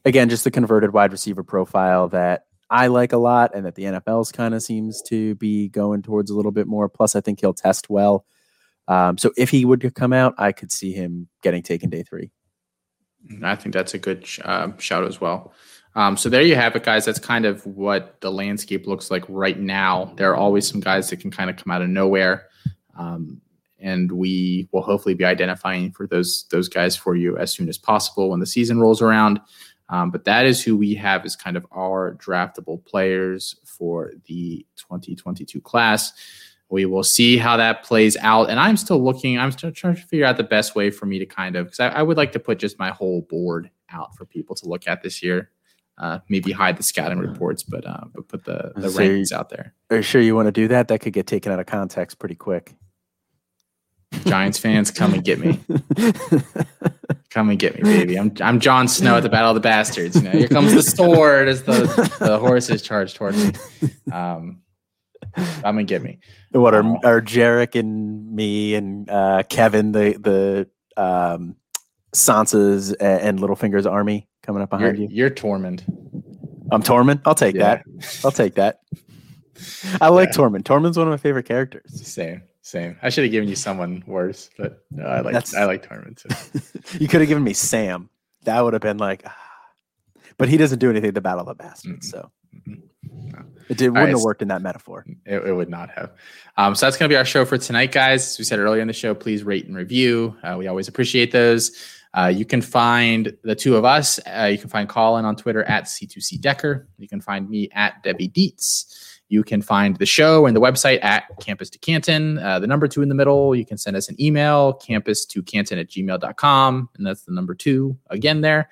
Again, just the converted wide receiver profile that I like a lot, and that the NFL's kind of seems to be going towards a little bit more. Plus, I think he'll test well. Um, so if he would come out, I could see him getting taken day three. I think that's a good uh, shout as well. Um, so there you have it, guys. That's kind of what the landscape looks like right now. There are always some guys that can kind of come out of nowhere, um, and we will hopefully be identifying for those those guys for you as soon as possible when the season rolls around. Um, but that is who we have as kind of our draftable players for the 2022 class. We will see how that plays out. And I'm still looking, I'm still trying to figure out the best way for me to kind of, because I, I, would like to put just my whole board out for people to look at this year uh, maybe hide the scouting reports, but uh, but put the the so rankings out there. Are you sure you want to do that? That could get taken out of context pretty quick. Giants fans, come and get me. come and get me, baby. I'm I'm Jon Snow at the Battle of the Bastards. You know, here comes the sword as the the horses charge towards me. Um, come and get me. What are are Jarek and me and uh, Kevin the the um, Sansa's and Littlefinger's army? coming up behind you're, you. You're Tormund. I'm Tormund. I'll take yeah. that. I'll take that. I like yeah. Tormund. Tormund's one of my favorite characters. Same, same. I should have given you someone worse, but no, I like That's, I like too. you could have given me Sam. That would have been like, ah. but he doesn't do anything to battle the bastards, mm-hmm. so. Mm-hmm. No. It did, wouldn't right, have worked in that metaphor. It, it would not have. Um, so that's going to be our show for tonight, guys. As we said earlier in the show, please rate and review. Uh, we always appreciate those. Uh, you can find the two of us. Uh, you can find Colin on Twitter at C2C Decker. You can find me at Debbie Dietz. You can find the show and the website at Campus to Canton. Uh, the number two in the middle. You can send us an email, campus to canton at gmail.com. And that's the number two again there.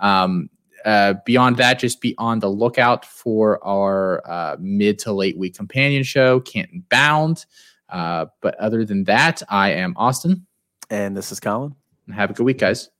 Um, uh, beyond that, just be on the lookout for our uh, mid to late week companion show, Canton Bound. Uh, but other than that, I am Austin. And this is Colin. Have a good week, guys.